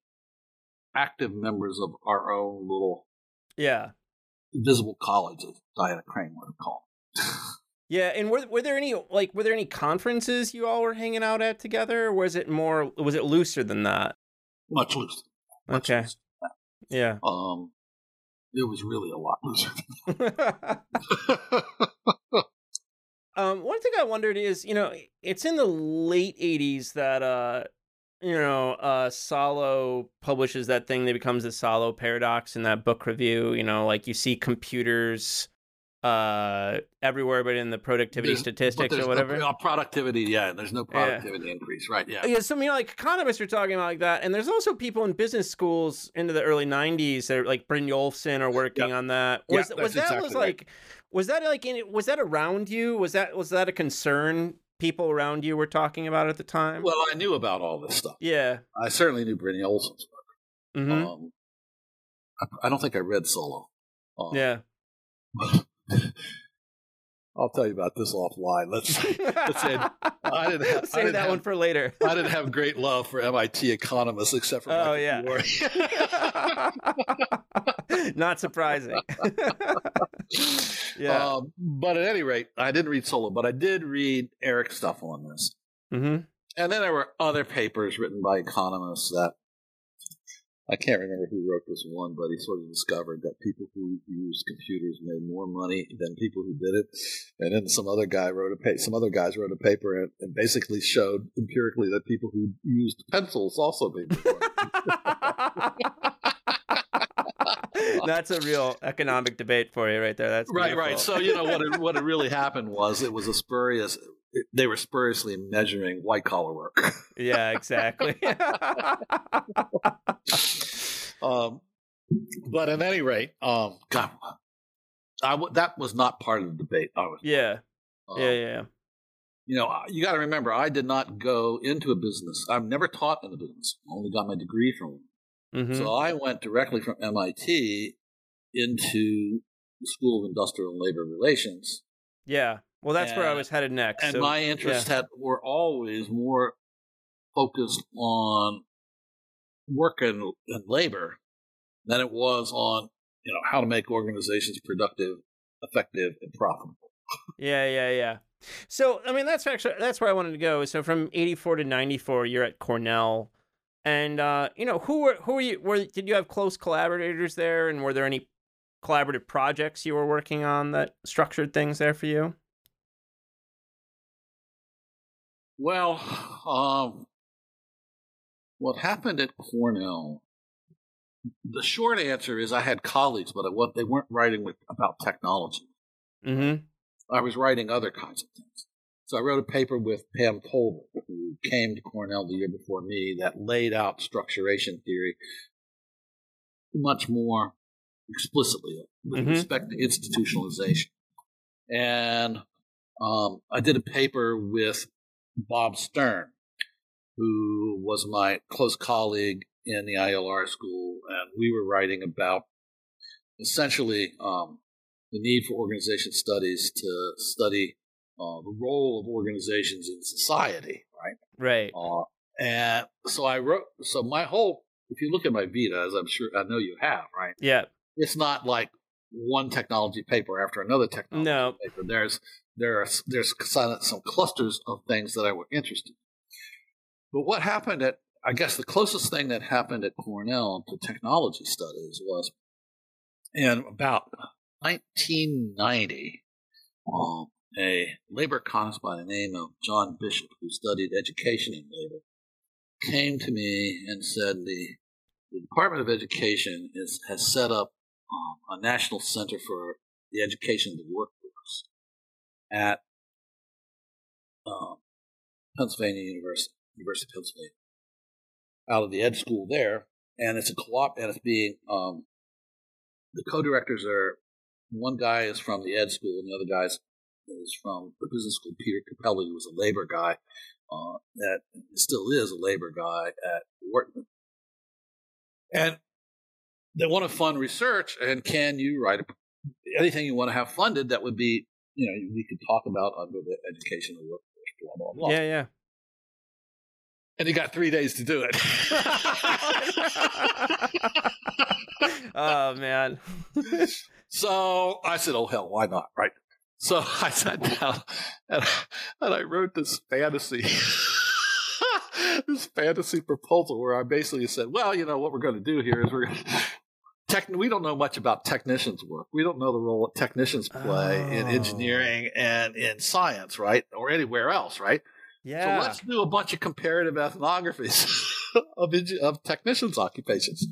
active members of our own little Yeah. invisible college, as Diana Crane would have called. Yeah, and were were there any like were there any conferences you all were hanging out at together, or was it more was it looser than that? Much looser. Much Okay. looser. Yeah. Um, it was really a lot looser. um, one thing I wondered is, you know, it's in the late '80s that uh, you know, uh, Solow publishes that thing that becomes the Solow paradox in that book review. You know, like you see computers uh everywhere but in the productivity There's- statistics or whatever uh, productivity, yeah. There's no productivity increase, right? Yeah. Yeah, so I mean, like economists are talking about like that, and there's also people in business schools into the early '90s that are like Brynjolfsson are working on that. Yeah, Was that's was that exactly was right. like was that like in, was that around you? Was that was that a concern people around you were talking about at the time? Well, I knew about all this stuff. yeah. I certainly knew Brynjolfsson's work. hmm Um, I, I don't think I read Solow. Um, yeah. I'll tell you about this offline. Let's. Let's say I didn't have- I save didn't that have- one for later. I didn't have great love for MIT economists except for Oh, Michael yeah. Not surprising. yeah. Um, but at any rate, I didn't read Solow, but I did read Eric's stuff on this. hmm And then there were other papers written by economists that I can't remember who wrote this one, but he sort of discovered that people who used computers made more money than people who did it. And then some other guy wrote a pa- some other guys wrote a paper and, and basically showed empirically that people who used pencils also made more money. That's a real economic debate for you right there. That's right, right. So you know what? It, what it really happened was it was a spurious. They were spuriously measuring white collar work. yeah, exactly. um, but at any rate, um, God, I w- that was not part of the debate. I was, yeah, um, yeah, yeah. You know, you got to remember, I did not go into a business. I've never taught in a business. I only got my degree from one. hmm So I went directly from MIT into the School of Industrial and Labor Relations. yeah. Well, that's where I was headed next. and so, my interests had were always more focused on work and, and labor than it was on you know how to make organizations productive, effective, and profitable. yeah, yeah, yeah. So I mean, that's actually that's where I wanted to go. So from '84 to '94, you're at Cornell, and uh, you know who were who were you? Were did you have close collaborators there, and were there any collaborative projects you were working on that structured things there for you? Well, um, what happened at Cornell? The short answer is I had colleagues, but what they weren't writing with about technology. Mm-hmm. I was writing other kinds of things. So I wrote a paper with Pam Tolbert, who came to Cornell the year before me, that laid out structuration theory much more explicitly with mm-hmm. respect to institutionalization. And um, I did a paper with Bob Stern, who was my close colleague in the ILR school, and we were writing about essentially um, the need for organization studies to study uh, the role of organizations in society, right? Right. Uh, and so I wrote. So my whole, if you look at my Vita, as I'm sure I know you have, right? Yeah. It's not like one technology paper after another technology no. paper. There's there are there's some clusters of things that I were interested. In. But what happened at I guess the closest thing that happened at Cornell to technology studies was in about 1990, um, a labor economist by the name of John Bishop, who studied education and labor, came to me and said the, the Department of Education is, has set up um, a national center for the education of the workforce at um, Pennsylvania University, University of Pennsylvania, out of the ed school there, and it's a co-op, and it's being um, the co-directors are one guy is from the ed school, and the other guy is from the business school. Peter Cappelli was a labor guy uh, that still is a labor guy at Wharton. And they want to fund research, and can you write a, anything you want to have funded that would be, you know, we could talk about under the education of workforce, blah, blah, blah. Yeah, yeah. And he got three days to do it. oh, man. So I said, oh, hell, why not? Right. So I sat down and, and I wrote this fantasy, this fantasy proposal where I basically said, well, you know, what we're going to do here is we're going to. Tech, we don't know much about technicians' work. We don't know the role that technicians play oh. in engineering and in science, right? Or anywhere else, right? Yeah. So let's do a bunch of comparative ethnographies of, of technicians' occupations.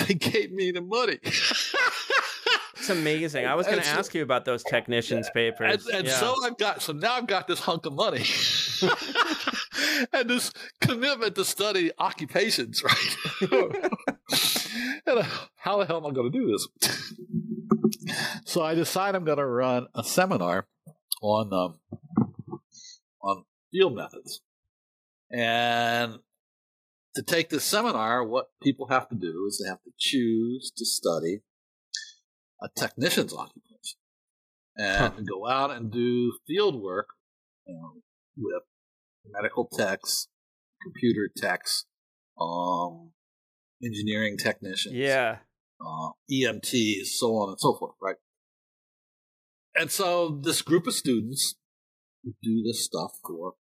They gave me the money. It's amazing. I was going to so, ask you about those technicians' papers. And, and yeah. so I've got so now I've got this hunk of money and this commitment to study occupations, right? and uh, how the hell am I going to do this? so I decide I'm going to run a seminar on um, on field methods, and to take this seminar, what people have to do is they have to choose to study a technician's occupation and huh. go out and do field work you know, with medical techs, computer techs, um, engineering technicians, yeah, uh, EMTs, so on and so forth, right? And so this group of students do this stuff for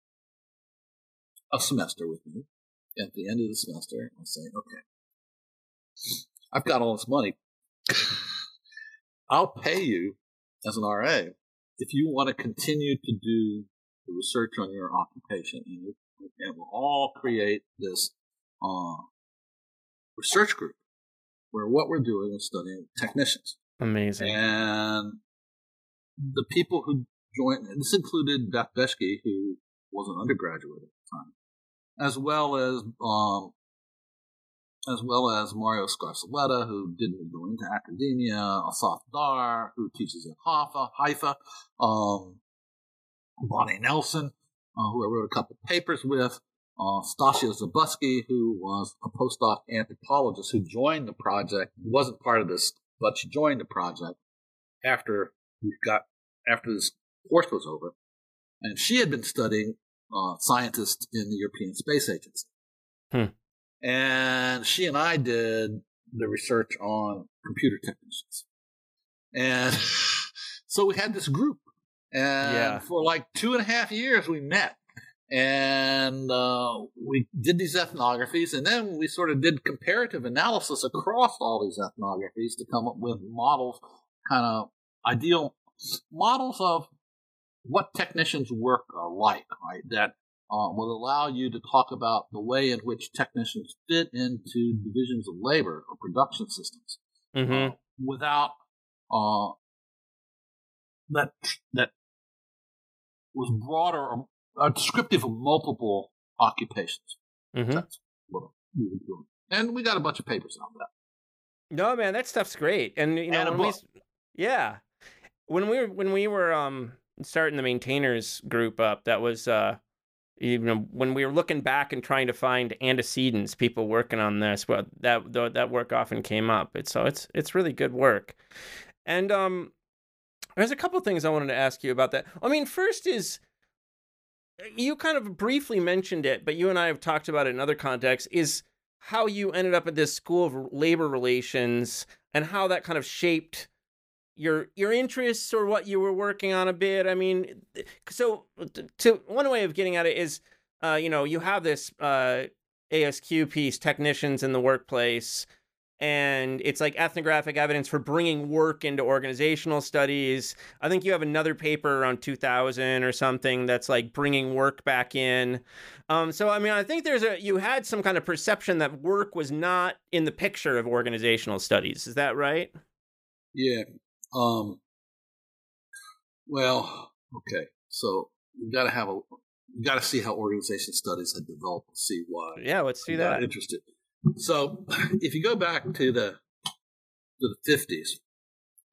a semester with me. At the end of the semester, I say, okay, I've got all this money. I'll pay you as an RA if you want to continue to do the research on your occupation, and, and we'll all create this uh, research group where what we're doing is studying technicians. Amazing. And the people who joined, this included Beth Bechky, who was an undergraduate at the time, as well as um, as well as Mario Scarselletta, who didn't go into academia, Asaf Darr, who teaches at Haifa, Haifa um, Bonnie Nelson, uh, who I wrote a couple papers with, uh, Stasia Zabusky, who was a postdoc anthropologist who joined the project, wasn't part of this, but she joined the project after we got after this course was over, and she had been studying uh, scientists in the European Space Agency. Hmm. And she and I did the research on computer technicians. And so we had this group. And Yeah. for like two and a half years, we met and uh, we did these ethnographies. And then we sort of did comparative analysis across all these ethnographies to come up with models, kind of ideal models of what technicians' work are like, right? That uh, will allow you to talk about the way in which technicians fit into divisions of labor or production systems hmm uh, without uh, that that was broader or uh, descriptive of multiple occupations. hmm That's what we were doing. And we got a bunch of papers on that. No, man, that stuff's great. And you know, And we, yeah, when we were when we were um starting the maintainers group up, that was uh, you know, when we were looking back and trying to find antecedents, people working on this, well, that that work often came up. It's so it's it's really good work. And um, there's a couple things I wanted to ask you about that. I mean, first is you kind of briefly mentioned it, but you and I have talked about it in other contexts. Is how you ended up at this school of labor relations and how that kind of shaped your your interests or what you were working on a bit. I mean, so to one way of getting at it is, uh, you know, you have this uh, ASQ piece, technicians in the workplace, and it's like ethnographic evidence for bringing work into organizational studies. I think you have another paper around 2000 or something that's like bringing work back in. Um, so I mean, I think there's a you had some kind of perception that work was not in the picture of organizational studies. Is that right? Yeah. Um. Well, okay. So you got to have a you got to see how organization studies had developed see why Yeah, let's do got that. interested. So if you go back to the to the fifties,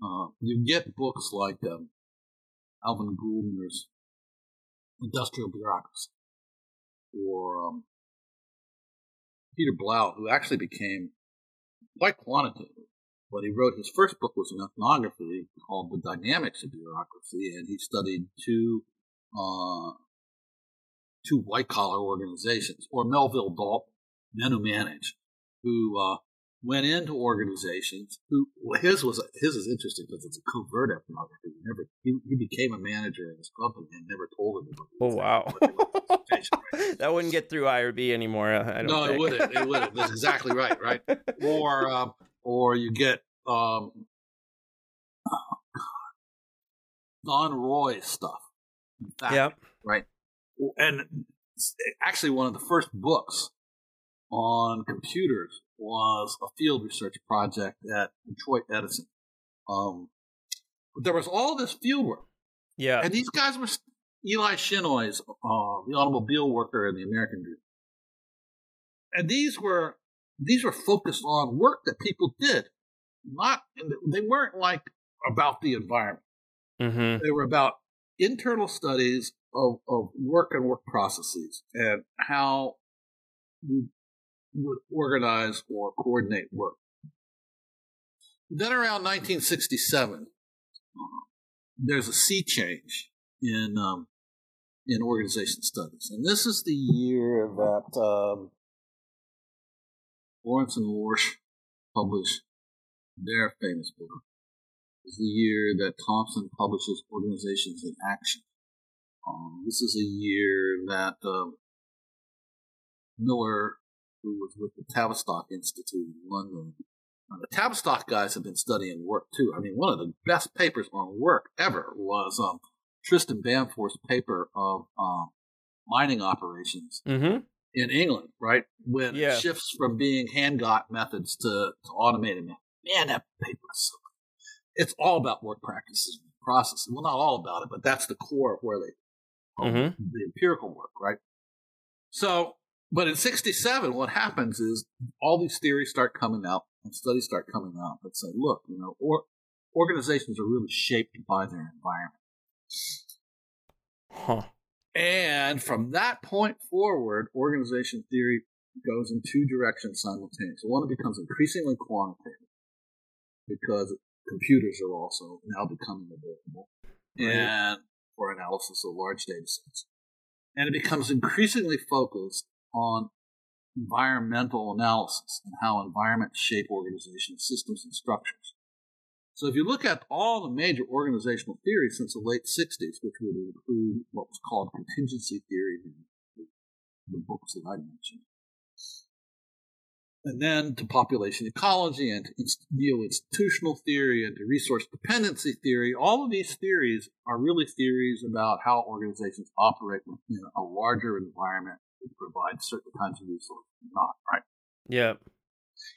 uh, you get books like um, Alvin Gouldner's Industrial Bureaucracy, or um, Peter Blau, who actually became quite quantitative. But he wrote his first book was an ethnography called The Dynamics of Bureaucracy, and he studied two uh, two white collar organizations, or Melville Dalton, men who manage, who uh, went into organizations. Who well, his was his is interesting because it's a covert ethnography. He never he, he became a manager in his company and never told anybody. Oh wow, that wouldn't get through IRB anymore. uh, I don't no, it wouldn't. It wouldn't. That's exactly right. Right. Or um, or you get um, Don Roy stuff. Fact, Yep. right? And actually, one of the first books on computers was a field research project at Detroit Edison. Um, but there was all this field work, Yeah. and these guys were Ely Chinoy's, uh, the automobile worker in the American group, and these were these were focused on work that people did, not they weren't like about the environment. Mm-hmm. They were about internal studies of, of work and work processes and how would organize or coordinate work. Then around 1967, there's a sea change in um, in organization studies, and this is the year that um, Lawrence and Lorsch published their famous book is the year that Thompson publishes Organizations in Action. Um, this is a year that um, Miller, who was with the Tavistock Institute in London, uh, the Tavistock guys have been studying work too. I mean, one of the best papers on work ever was um, Trist and Bamforth's paper of um, mining operations Mm-hmm. in England, right? When Yeah. it shifts from being hand got methods to, to automated methods. Man, that paper is so good. It's all about work practices and processes. Well, not all about it, but that's the core of where they, Mhm. the empirical work, right? So, but in 67, what happens is all these theories start coming out and studies start coming out that say, look, you know, or, organizations are really shaped by their environment. Huh. And from that point forward, organization theory goes in two directions simultaneously. One, it becomes increasingly quantitative because computers are also now becoming available Right. and for analysis of large data sets. And it becomes increasingly focused on environmental analysis and how environments shape organizational systems and structures. So if you look at all the major organizational theories since the late 60s, which would include what was called contingency theory in the books that I mentioned, and then to population ecology and neo-institutional theory and to resource dependency theory. All of these theories are really theories about how organizations operate within a larger environment that provides certain kinds of resources, not right. Yeah.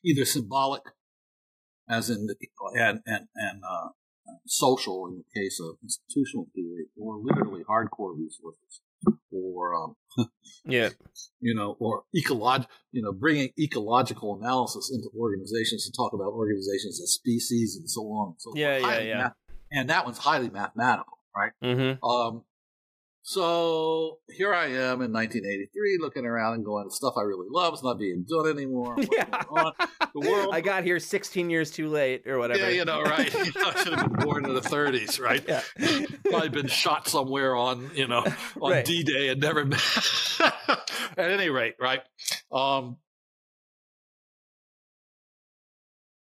Either symbolic, as in the and and and uh, social in the case of institutional theory, or literally hardcore resources or um, yeah, you know, or ecolog, you know, bringing ecological analysis into organizations to talk about organizations as species and so on. so yeah, yeah, yeah. Math- and that one's highly mathematical, right? Mm-hmm. Um, so here I am in 1983, looking around and going, stuff I really love is not being done anymore. What's Yeah. going on? The world. I got here 16 years too late or whatever. yeah, you know, right. You know, I should have been born in the 30s, right? Yeah. Probably been shot somewhere on, you know, on Right. D-Day and never been. At any rate, right? Um,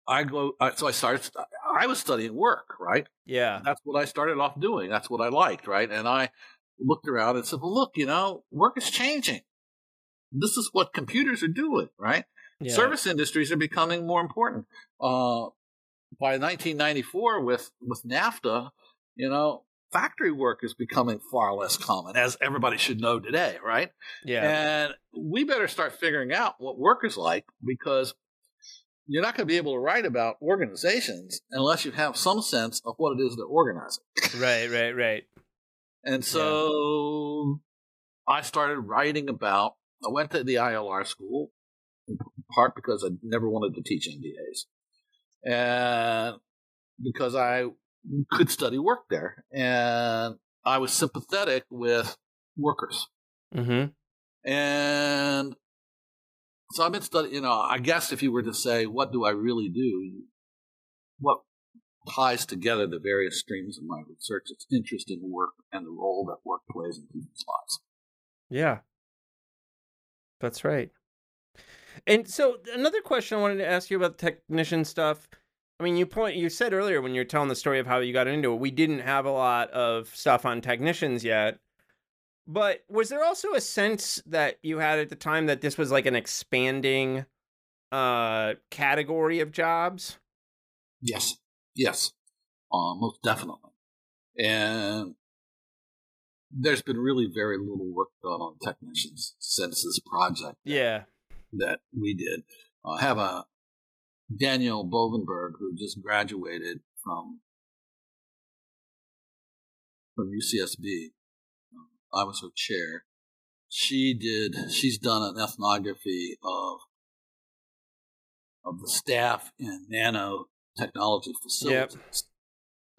I go. I, so I started. I was studying work, right? Yeah. That's what I started off doing. That's what I liked, right? And I looked around and said, "Well, look, you know, work is changing. This is what computers are doing, right? yeah. Service industries are becoming more important. Uh, by 1994, with with NAFTA, you know, factory work is becoming far less common, as everybody should know today, right? Yeah. And we better start figuring out what work is like because you're not going to be able to write about organizations unless you have some sense of what it is they're organizing. right, right, right. And so I started writing about. I went to the ILR school in part because I never wanted to teach MBAs, and because I could study work there, and I was sympathetic with workers. Mm-hmm. And so I've been studying, you know, I guess if you were to say, what do I really do? What ties together the various streams of my research? It's interest in work and the role that work plays in people's lives. Yeah. That's right. And so another question I wanted to ask you about the technician stuff. I mean, you point you said earlier when you were telling the story of how you got into it, we didn't have a lot of stuff on technicians yet. But was there also a sense that you had at the time that this was like an expanding uh category of jobs? Yes, yes, uh, most definitely. And there's been really very little work done on technicians since this project Yeah. that we did. I have a Danielle Bovenberg who just graduated from from UCSB. I was her chair. She did. She's done an ethnography of of the staff in nanotechnology facilities.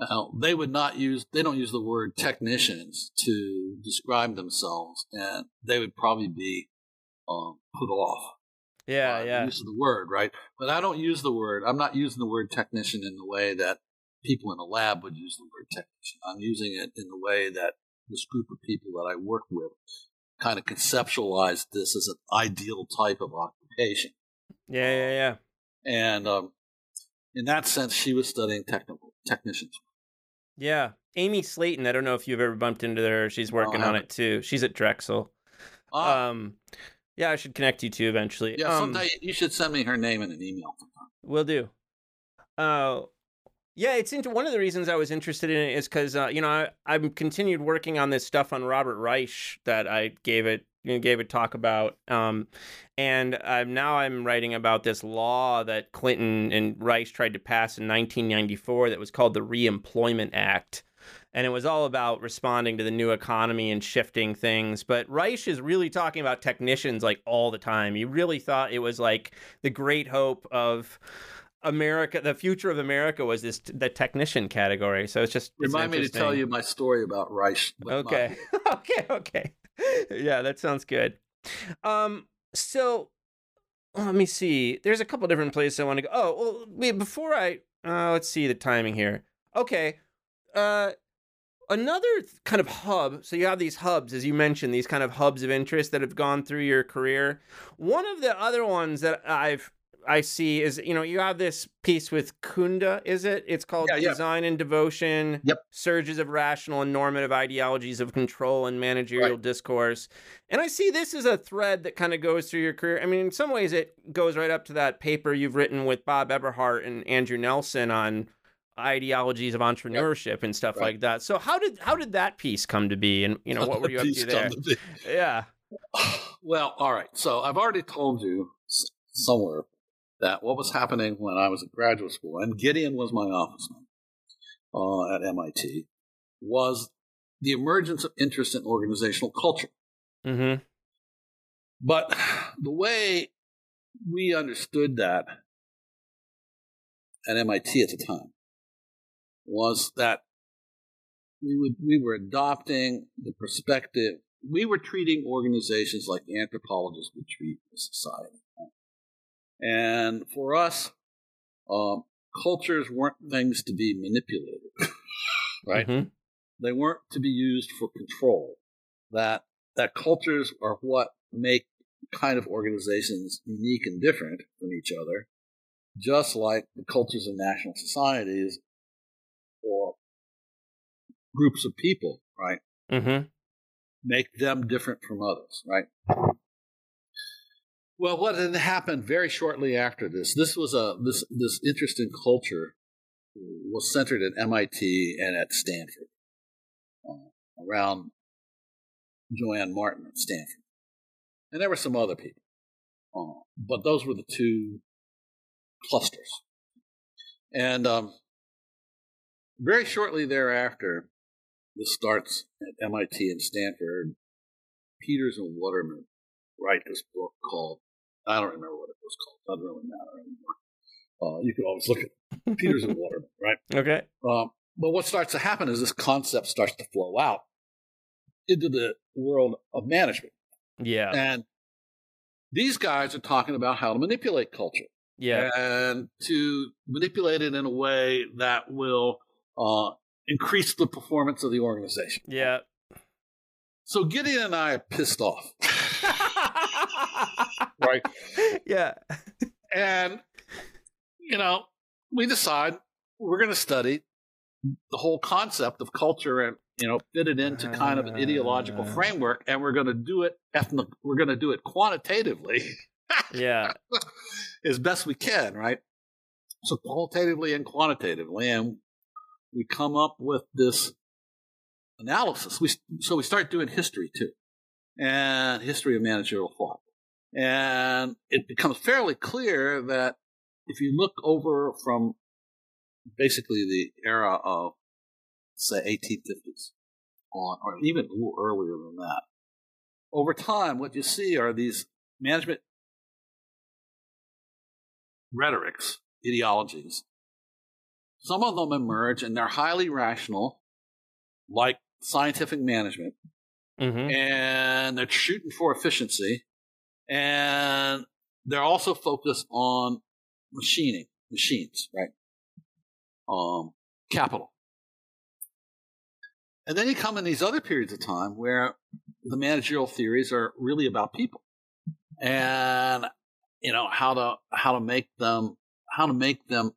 Now, they would not use. They don't use the word technicians to describe themselves, and they would probably be um, put off Yeah, uh, yeah. use of the word, right? But I don't use the word. I'm not using the word technician in the way that people in a lab would use the word technician. I'm using it in the way that this group of people that I work with kind of conceptualized this as an ideal type of occupation. Yeah, yeah, yeah. And um, in that sense, she was studying technical technicians. Yeah. Amy Slaton, I don't know if you've ever bumped into her. She's working on it too. She's at Drexel. Uh, Um yeah, I should connect you two eventually. yeah, um, someday you should send me her name in an email. Will do. Uh, yeah, it's into one of the reasons I was interested in it is because uh, you know I I've continued working on this stuff on Robert Reich that I gave it gave a talk about, um, and I'm now I'm writing about this law that Clinton and Reich tried to pass in 1994 that was called the Reemployment Act. And it was all about responding to the new economy and shifting things. But Reich is really talking about technicians like all the time. He really thought it was like the great hope of America, the future of America was this the technician category. So it's just it's Remind me to tell you my story about Reich. Okay. okay, okay. Yeah, that sounds good. Um so let me see. There's a couple different places I want to go. Oh, well, wait, before I uh let's see the timing here. Okay. Uh another kind of hub. So you have these hubs, as you mentioned, these kind of hubs of interest that have gone through your career. One of the other ones that I've I see is you know you have this piece with Kunda, is it? It's called Yeah, yeah. Design and Devotion. Yep. Surges of rational and normative ideologies of control and managerial discourse. And I see this as a thread that kind of goes through your career. I mean, in some ways, it goes right up to that paper you've written with Bob Eberhart and Andrew Nelson on ideologies of entrepreneurship and stuff Right. like that. So how did how did that piece come to be? And you know, what were you up to there? to. Yeah. Well, all right. So I've already told you somewhere that what was happening when I was at graduate school, and Gideon was my office uh, at MIT, was the emergence of interest in organizational culture. Mm-hmm. But the way we understood that at MIT at the time was that we would we were adopting the perspective we were treating organizations like anthropologists would treat a society. And for us, um, cultures weren't things to be manipulated, right? Mm-hmm. They weren't to be used for control. That that cultures are what make kind of organizations unique and different from each other, just like the cultures of national societies or groups of people, right? Mm-hmm. make them different from others, right? Well, what had happened very shortly after this? This was a this this interest in culture was centered at MIT and at Stanford, uh, around Joanne Martin at Stanford, and there were some other people, uh, but those were the two clusters. And um, very shortly thereafter, this starts at MIT and Stanford. Peters and Waterman write this book called I don't remember what it was called. Doesn't really matter anymore. Uh, you can always look at Peters and Waterman, right? Okay. Um, but what starts to happen is this concept starts to flow out into the world of management, Yeah. and these guys are talking about how to manipulate culture Yeah. and to manipulate it in a way that will uh, increase the performance of the organization. Yeah. So Gideon and I are pissed off, right? yeah. And you know, we decide we're going to study the whole concept of culture and you know fit it into kind of an ideological Ah. framework, and we're going to do it ethnic. We're going to do it quantitatively Yeah. as best we can, right? So qualitatively and quantitatively, and we come up with this analysis. We so we start doing history too, and history of managerial thought, and it becomes fairly clear that if you look over from basically the era of say 1850s on, or even a little earlier than that, over time, what you see are these management rhetorics, ideologies. Some of them emerge and they're highly rational, like scientific management, Mm-hmm. and they're shooting for efficiency, and they're also focused on machining, machines, right? Um, capital. And then you come in these other periods of time where the managerial theories are really about people and you know how to how to make them how to make them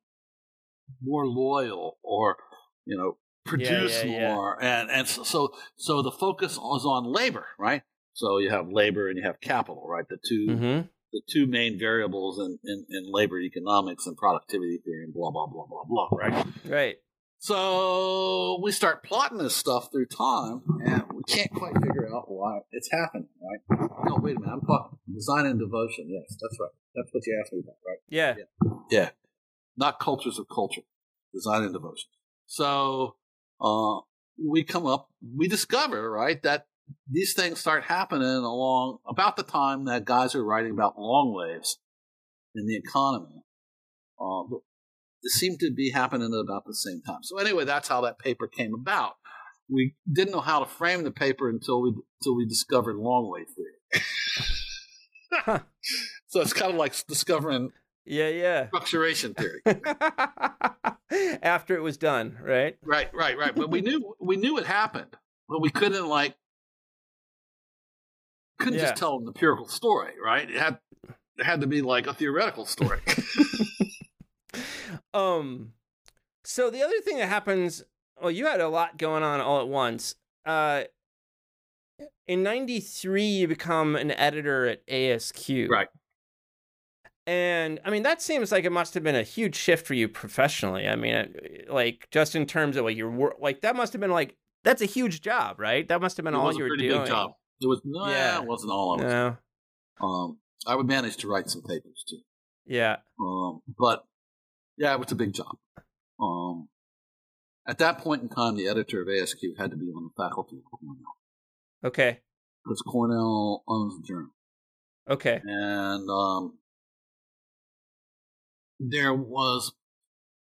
more loyal or you know produce yeah, yeah. more and and so, so so the focus is on labor right so you have labor and you have capital right the 2 Mm-hmm. the two main variables in, in, in labor economics and productivity theory and blah blah blah blah blah right Right. so we start plotting this stuff through time, and we can't quite figure out why it's happening, right? No, wait a minute. I'm talking design and devotion. Yes, that's right. That's what you asked me about, right? Yeah. Yeah. Not cultures of culture, design and devotion. So uh, we come up, we discover, right, that these things start happening along about the time that guys are writing about long waves in the economy. Uh, it seemed to be happening at about the same time. So anyway, that's how that paper came about. We didn't know how to frame the paper until we until we discovered long wave theory. Huh. So it's kind of like discovering Yeah, yeah. Structuration theory. After it was done, right? Right, right, right. But we knew we knew it happened, but we couldn't like couldn't Yeah. just tell an empirical story, right? It had it had to be like a theoretical story. Um, so the other thing that happens, well, you had a lot going on all at once. Uh, in '93, you become an editor at ASQ, Right. And I mean, that seems like it must have been a huge shift for you professionally. I mean, like just in terms of like your work, like that must have been like that's a huge job, right? That must have been it all you were doing. It was no, Yeah. it wasn't all I was. No, Um, I would manage to write some papers too. yeah, Um, but yeah, it was a big job. Um, at that point in time, the editor of ASQ had to be on the faculty of Cornell okay, because Cornell owns the journal. okay, and um, there was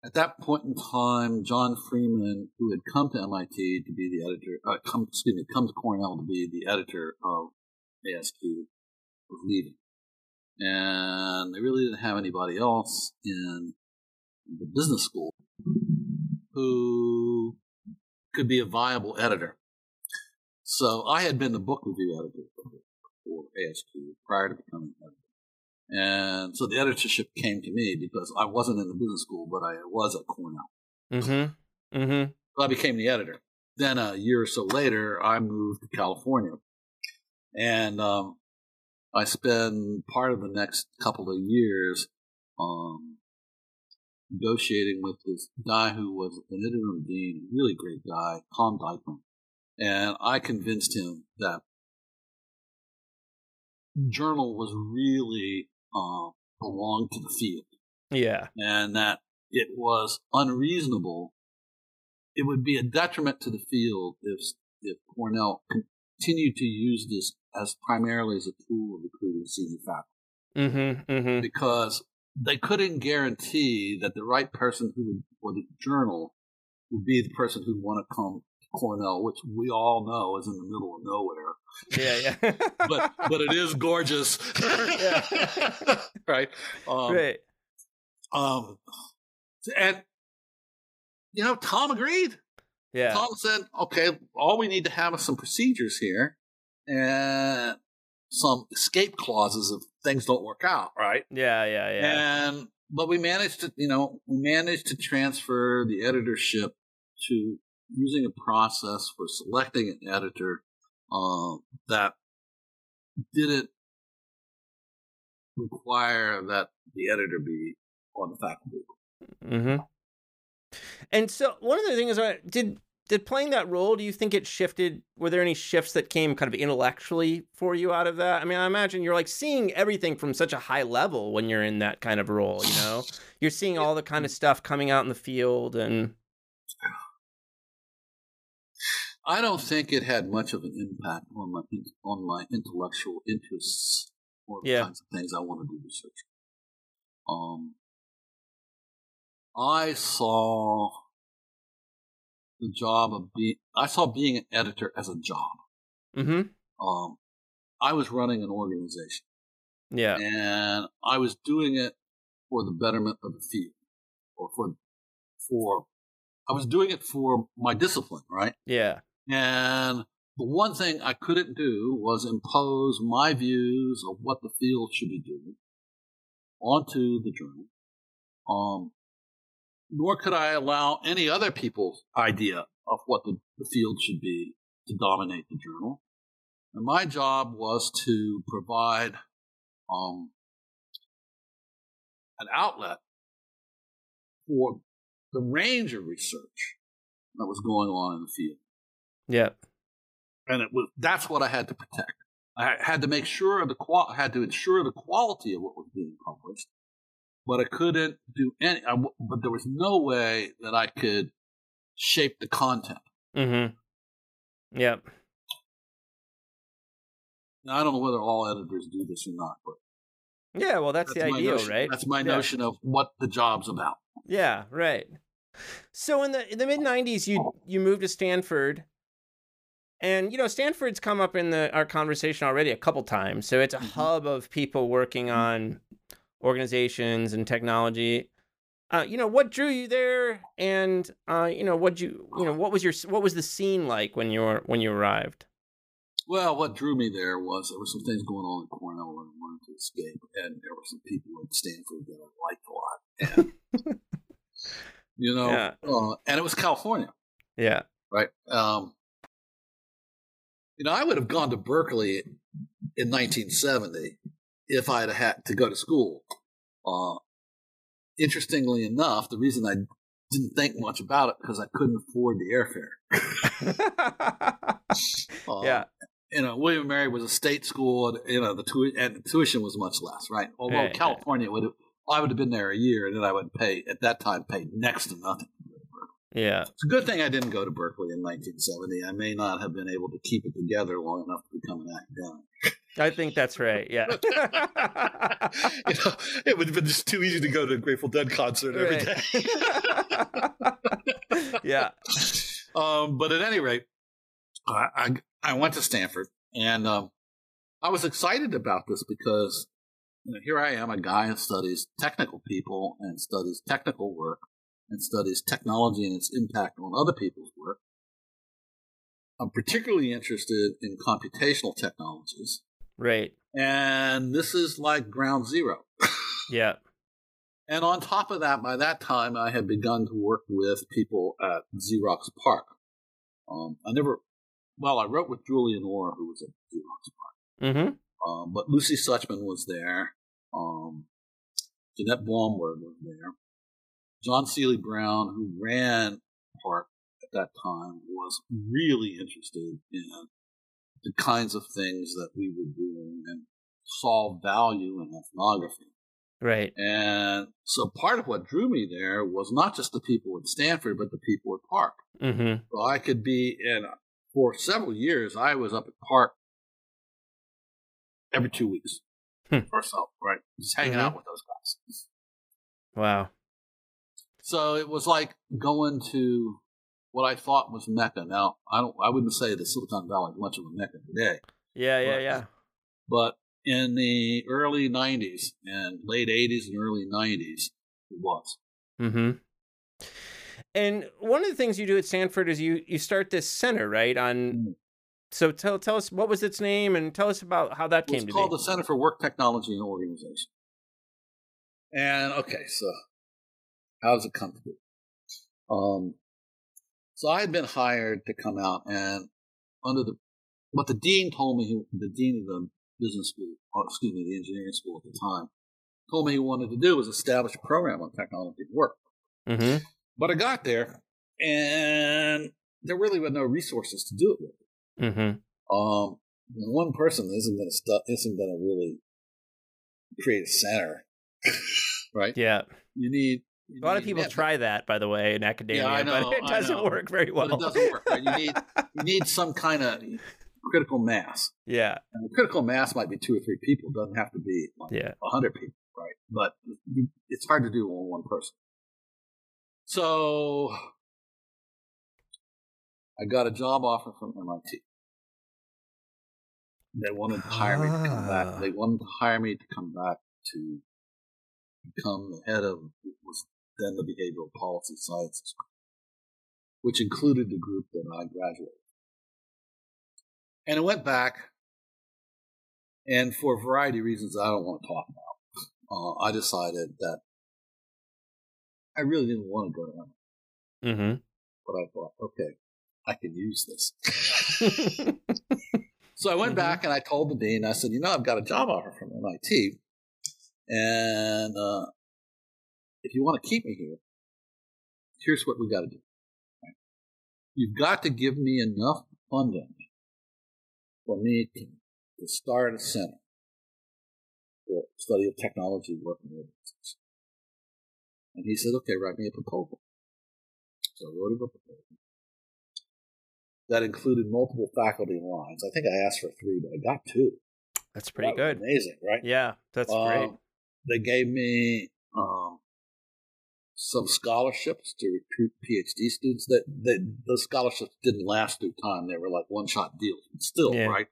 at that point in time John Freeman, who had come to MIT to be the editor, uh, come excuse me, come to Cornell to be the editor of ASQ, was leaving, and they really didn't have anybody else in the business school who could be a viable editor. So I had been the book review editor for, ASQ prior to becoming editor. And so the editorship came to me because I wasn't in the business school, but I was at Cornell. mm-hmm, mm-hmm, So I became the editor. Then a year or so later, I moved to California. And um, I spent part of the next couple of years um, negotiating with this guy who was an interim dean, really great guy, Tom Dyckman. And I convinced him that the journal was really uh, belonged to the field. Yeah, and that it was unreasonable. It would be a detriment to the field if if Cornell continued to use this as primarily as a tool of recruiting senior faculty. Mm-hmm, mm-hmm, because they couldn't guarantee that the right person who would for the journal would be the person who'd want to come Cornell, which we all know is in the middle of nowhere. yeah, yeah, But but it is gorgeous, right? Um, right, Um, and you know, Tom agreed. yeah, Tom said, "Okay, all we need to have is some procedures here and some escape clauses if things don't work out, right?" yeah, yeah, yeah, And but we managed to, you know, we managed to transfer the editorship to using a process for selecting an editor uh, that didn't require that the editor be on the faculty. Mm-hmm. And so one of the things I did did playing that role, do you think it shifted were there any shifts that came kind of intellectually for you out of that? I mean, I imagine you're like seeing everything from such a high level when you're in that kind of role, you know? You're seeing all the kind of stuff coming out in the field and I don't think it had much of an impact on my on my intellectual interests or the Yeah. kinds of things I want to do research. Um, I saw the job of being. I saw being an editor as a job. Mm-hmm. Um, I was running an organization, Yeah. and I was doing it for the betterment of the field, or for for. I was doing it for my discipline, right? Yeah. And the one thing I couldn't do was impose my views of what the field should be doing onto the journal. Um, nor could I allow any other people's idea of what the, the field should be to dominate the journal. And my job was to provide um, an outlet for the range of research that was going on in the field Yeah. and it was that's what I had to protect. I had to make sure the qual had to ensure the quality of what was being published, but I couldn't do any. I but there was no way that I could shape the content. Mm-hmm. Yep. Now I don't know whether all editors do this or not, but Yeah, well that's, the my ideal, notion, right? That's my Yeah. notion of what the job's about. Yeah, right. So in the in the mid '90s, you you moved to Stanford, and you know Stanford's come up in the our conversation already a couple times. So it's a Mhm. hub of people working on organizations and technology. Uh, you know, what drew you there, and uh, you know, what you, you know, what was your, what was the scene like when you were when you arrived? Well, what drew me there was there were some things going on in Cornell that I wanted to escape, and there were some people at Stanford that I liked a lot. And, you know, Yeah. uh, and it was California, Yeah. right? Um, you know, I would have gone to Berkeley in 1970 if I had had to go to school. Uh, interestingly enough, the reason I didn't think much about it because I couldn't afford the airfare. Uh, yeah. you know, William Mary was a state school, and you know the, and the tuition was much less, right? Although Right, right. California would have, I would have been there a year, and then I would pay at that time pay next to nothing. Yeah. It's a good thing I didn't go to Berkeley in 1970. I may not have been able to keep it together long enough to become an academic. I think that's right. Yeah. you know, it would have been just too easy to go to a Grateful Dead concert every Right. day. yeah. um, but at any rate, I, I I went to Stanford, and um, I was excited about this because you know, here I am, a guy who studies technical people and studies technical work and studies technology and its impact on other people's work. I'm particularly interested in computational technologies, Right. and this is like ground zero. Yeah. And on top of that, by that time, I had begun to work with people at Xerox PARC. Um, I never, well, I wrote with Julian Orr, who was at Xerox PARC, Mm-hmm. um, but Lucy Suchman was there. Um, Jeanette Blomberg was there. John Seeley Brown, who ran PARC at that time, was really interested in the kinds of things that we were doing and saw value in ethnography. Right. And so part of what drew me there was not just the people at Stanford, but the people at PARC. Mm-hmm. So I could be, in, for several years, I was up at PARC every two weeks Hmm. or so, right? Just hanging Mhm. out with those guys. Wow. So it was like going to what I thought was Mecca. Now, I don't, I wouldn't say that Silicon Valley is much of a Mecca today, Yeah. Yeah. Right. Yeah. but in the early 90s and late 80s and early 90s, it was. Mm-hmm. And one of the things you do at Stanford is you you start this center, right? On Mm. so tell tell us what was its name and tell us about how that came It's to called be. the Center for Work Technology and Organization. And okay, so how does it come to be? Um, so I had been hired to come out and under the what the dean told me, he, the dean of the business school, excuse me, the engineering school at the time, told me he wanted to do was establish a program on technology and work. Mm-hmm. But I got there, and there really were no resources to do it with. Mm-hmm. Um, one person isn't going to stu- isn't going to really create a center, right? Yeah. You need A lot of people yeah, try that, by the way, in academia, I know, but it doesn't work very well. but it doesn't work. Right? You need you need some kind of critical mass, yeah. and the critical mass might be two or three people. It doesn't have to be like Yeah. a hundred people, right? But it's hard to do on one person. So I got a job offer from MIT. They wanted to hire me to come Ah. back. They wanted to hire me to come back to become the head of what was then the behavioral policy sciences, group, which included the group that I graduated. And I went back, and for a variety of reasons I don't want to talk about, uh, I decided that I really didn't want to go to MIT, Mm-hmm. but I thought, okay, I can use this. So I went Mhm. back and I told the dean, I said, you know, I've got a job offer from MIT. And uh, if you want to keep me here, here's what we got to do. Right? You've got to give me enough funding for me to, to start a center for study of technology working organizations. And he said, okay, write me a proposal. So I wrote him a proposal that included multiple faculty lines. I think I asked for three, but I got two. That's pretty That good. Amazing, right? Yeah, that's Um, great. They gave me um, some scholarships to recruit PhD students. That, that those scholarships didn't last through time; they were like one-shot deals. But still, Yeah. right?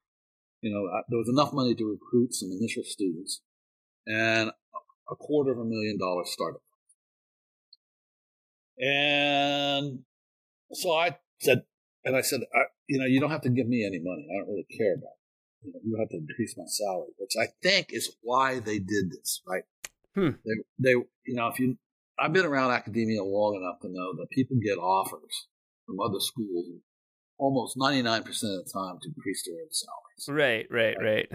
You know, I, there was enough money to recruit some initial students, and a quarter of a million dollar startup. And so I said, and I said, I, you know, you don't have to give me any money. I don't really care about it. You know, you have to increase my salary, which I think is why they did this, right? Hmm. They, they, you know, if you, I've been around academia long enough to know that people get offers from other schools almost 99% of the time to increase their own salaries. Right, right, right.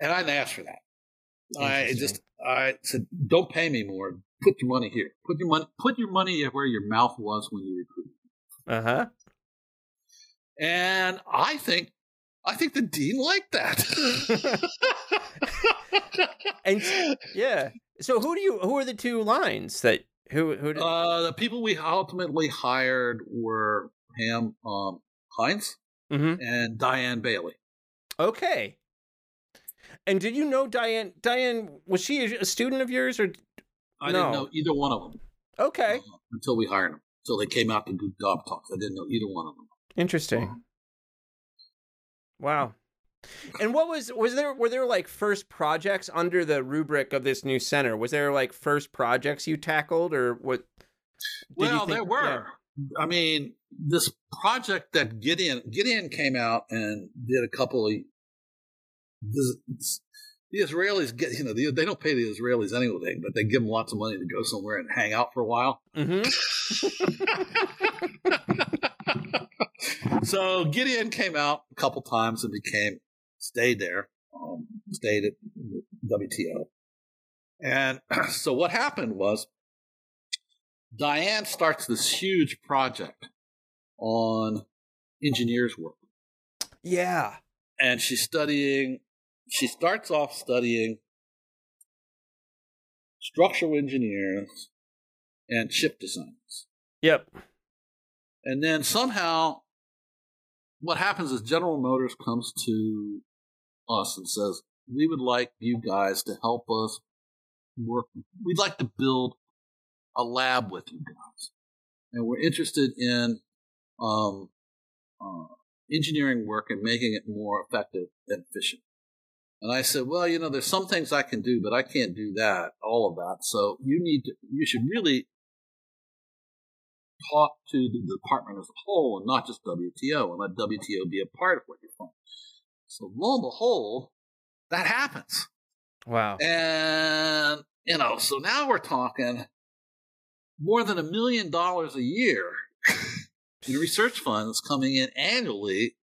And I didn't ask for that. I just, I said, don't pay me more. Put your money here. Put your money, put your money where your mouth was when you recruited. Uh huh. And I think, I think the dean liked that. And yeah. So who do you? Who are the two lines that who who? Did, uh, the people we ultimately hired were Pam um, Hinds Mhm. and Diane Bailey. Okay. And did you know Diane? Diane was she a student of yours or? I No. didn't know either one of them Okay, uh, until we hired them. Until they came out to do job talks. I didn't know either one of them. interesting. Wow. And what was was there were there like first projects under the rubric of this new center? Was there like first projects you tackled or what? well, think- there were. I mean, this project that Gideon Gideon came out and did a couple of this, the Israelis get you know they, they don't pay the Israelis anything, but they give them lots of money to go somewhere and hang out for a while. Yeah. hmm so Gideon came out a couple times and became stayed there, um, stayed at WTO, and so what happened was Diane starts this huge project on engineers work, Yeah. and she's studying. She starts off studying structural engineers and chip designs. Yep. And then somehow, what happens is General Motors comes to us and says, "We would like you guys to help us work. We'd like to build a lab with you guys, and we're interested in um, uh, engineering work and making it more effective and efficient." And I said, "Well, you know, there's some things I can do, but I can't do that, all of that. So you need to. You should really talk to the department as a whole and not just WTO and let WTO be a part of what you're doing. So lo and behold, that happens. Wow. And, you know, so now we're talking more than a million dollars a year in research funds coming in annually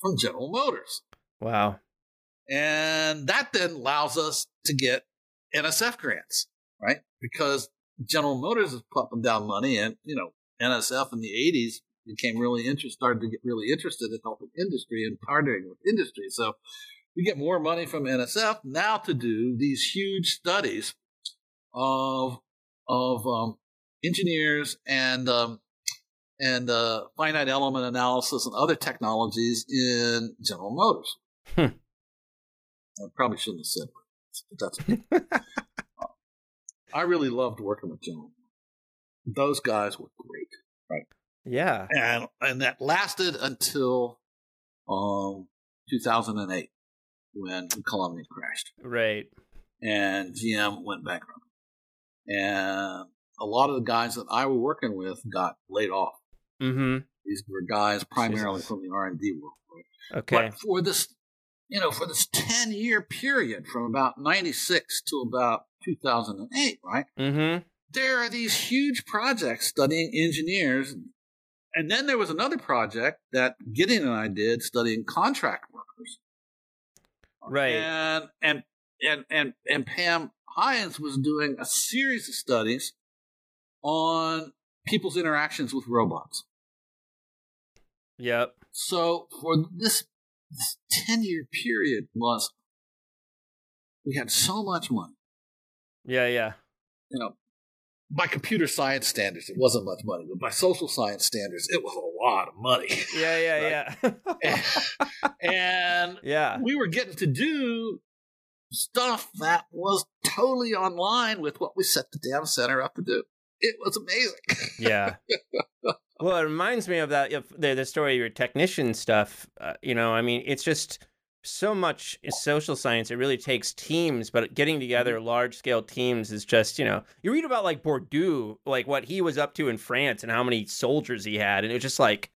from General Motors. Wow. And that then allows us to get NSF grants, right? Because General Motors is pumping down money, and you know NSF in the '80s became really interested, started to get really interested in helping industry and partnering with industry. So we get more money from NSF now to do these huge studies of of um, engineers and um, and uh, finite element analysis and other technologies in General Motors. Hmm. I probably shouldn't have said that, but that's okay. I really loved working with General. Those guys were great, Yeah. and and that lasted until um 2008 when Columbia crashed Right. and GM went bankrupt, and a lot of the guys that I were working with got laid off. Mm-hmm. These were guys primarily Jesus. from the R and D world. Right? Okay. But for this, you know, for this 10 year period from about 96 to about 2008, right? Mm-hmm. There are these huge projects studying engineers. And then there was another project that Gideon and I did studying contract workers. Right. And, and, and, and, and Pam Hinds was doing a series of studies on people's interactions with robots. Yep. So for this this ten year period was we had so much money. Yeah. Yeah. You know, by computer science standards, it wasn't much money, but by social science standards, it was a lot of money. Yeah. Yeah. Yeah. and yeah. we were getting to do stuff that was totally online with what we set the damn center up to do. It was amazing. Yeah. Well, it reminds me of that the the story of your technician stuff. Uh, you know, I mean, it's just so much in social science, it really takes teams, but getting together mm-hmm. large scale teams is just, you know, you read about like Bourdieu, like what he was up to in France and how many soldiers he had. And it was just like,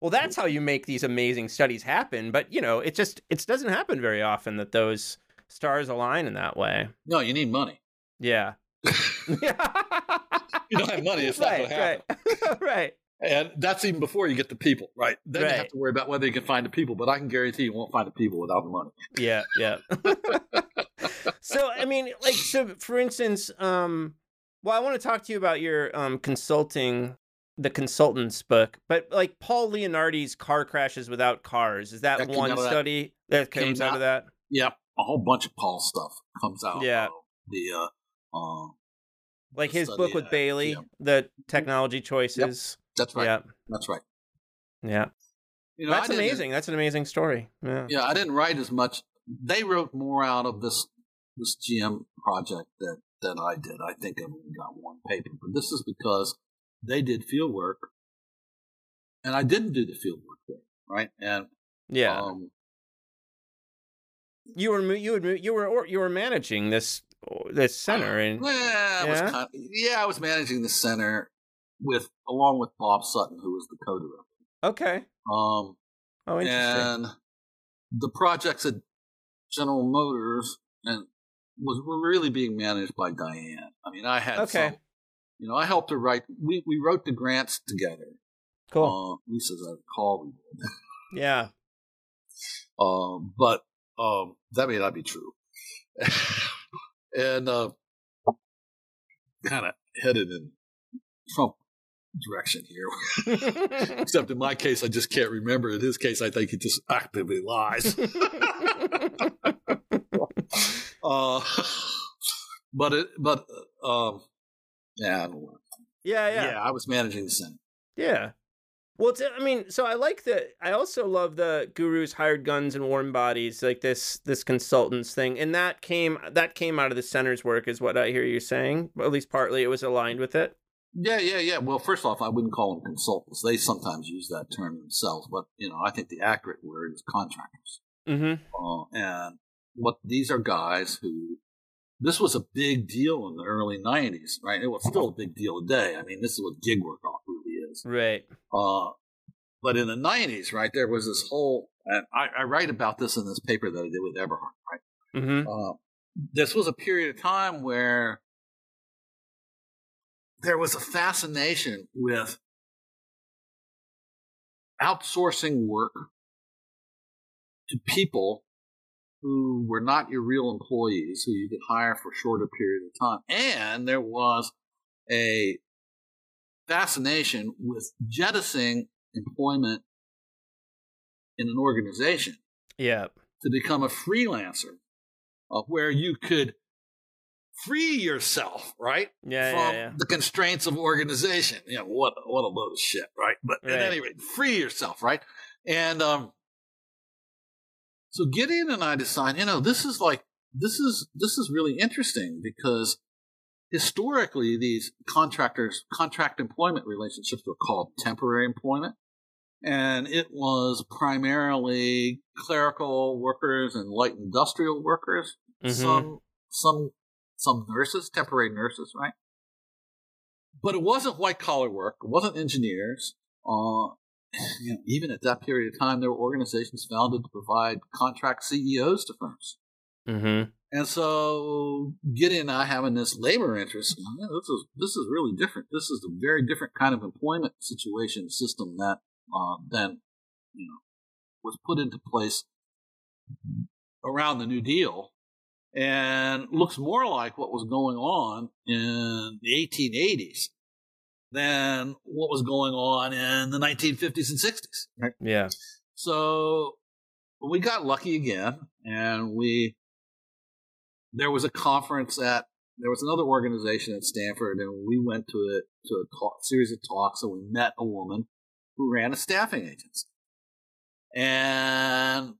well, that's how you make these amazing studies happen. But, you know, it just, it doesn't happen very often that those stars align in that way. No, you need money. Yeah. you don't have money, it's not going to happen. right. right. And that's even before you get the people, right? Then you have to worry about whether you can find the people. But I can guarantee you won't find the people without the money. Yeah, yeah. so I mean, like, so for instance, um, well, I want to talk to you about your um consulting, the consultants book, but like Paul Leonardi's car crashes without cars. Is that, That one of that- study that comes out, out- of that? Yep, a whole bunch of Paul stuff comes out. Yeah. of the uh, uh, Like his study book with Bailey, GM. the technology choices. That's right. Yeah, That's right. yeah. You know, That's amazing. That's an amazing story. Yeah. Yeah, I didn't write as much. They wrote more out of this this GM project that than I did. I think I only got one paper, but this is because they did field work, and I didn't do the field work there, right? And Yeah. um, you were you would you were or, you were managing this this center and I was Yeah? kind yeah, I was managing the center with along with Bob Sutton, who was the co-director. okay. Um, Oh, interesting. and the projects at General Motors and was were really being managed by Diane. I mean, I had Okay. some, you know, I helped her write. We we wrote the grants together. cool. Uh, at least as I recall, we did. yeah. Um, but um, that may not be true. and uh, kind of headed in Trump direction here. Except in my case, I just can't remember. In his case, I think he just actively lies. uh, but it, but um, yeah, I don't know. yeah, yeah, yeah, I was managing the Senate. Yeah. Well, I mean, so I like the. I also love the gurus, hired guns, and warm bodies, like this this consultants thing, and that came that came out of the center's work, is what I hear you saying. At least partly, it was aligned with it. Yeah, yeah, yeah. Well, first off, I wouldn't call them consultants. They sometimes use that term themselves, but you know, I think the accurate word is contractors. Mm-hmm. Uh, and what these are guys who this was a big deal in the early '90s, right? It was still a big deal today. I mean, this is what gig work off really is. Right. Uh, but in the '90s, right, there was this whole, and I, I write about this in this paper that I did with Eberhard, right? Mm-hmm. Uh, this was a period of time where there was a fascination with outsourcing work to people who were not your real employees, who you could hire for a shorter period of time. And there was a fascination with jettisoning employment in an organization Yeah. to become a freelancer, uh, where you could free yourself, right, Yeah. from Yeah. the constraints of organization. You know, what what a load of shit, right? But Right. at any rate, free yourself, right? And um, so Gideon and I decide, you know, this is like this is this is really interesting because historically these contractors contract employment relationships were called temporary employment and it was primarily clerical workers and light industrial workers Mhm. some some some nurses temporary nurses right but it wasn't white collar work it wasn't engineers uh, you know, even at that period of time there were organizations founded to provide contract ceos to firms Mm-hmm. and so Gideon and I having this labor interest, this is this is really different. This is a very different kind of employment situation system that uh, then you know was put into place around the New Deal, and looks more like what was going on in the 1880s than what was going on in the 1950s and 60s. Right? Yeah. So we got lucky again, and we there was a conference at there was another organization at Stanford, and we went to it to a talk, series of talks, and we met a woman who ran a staffing agency, and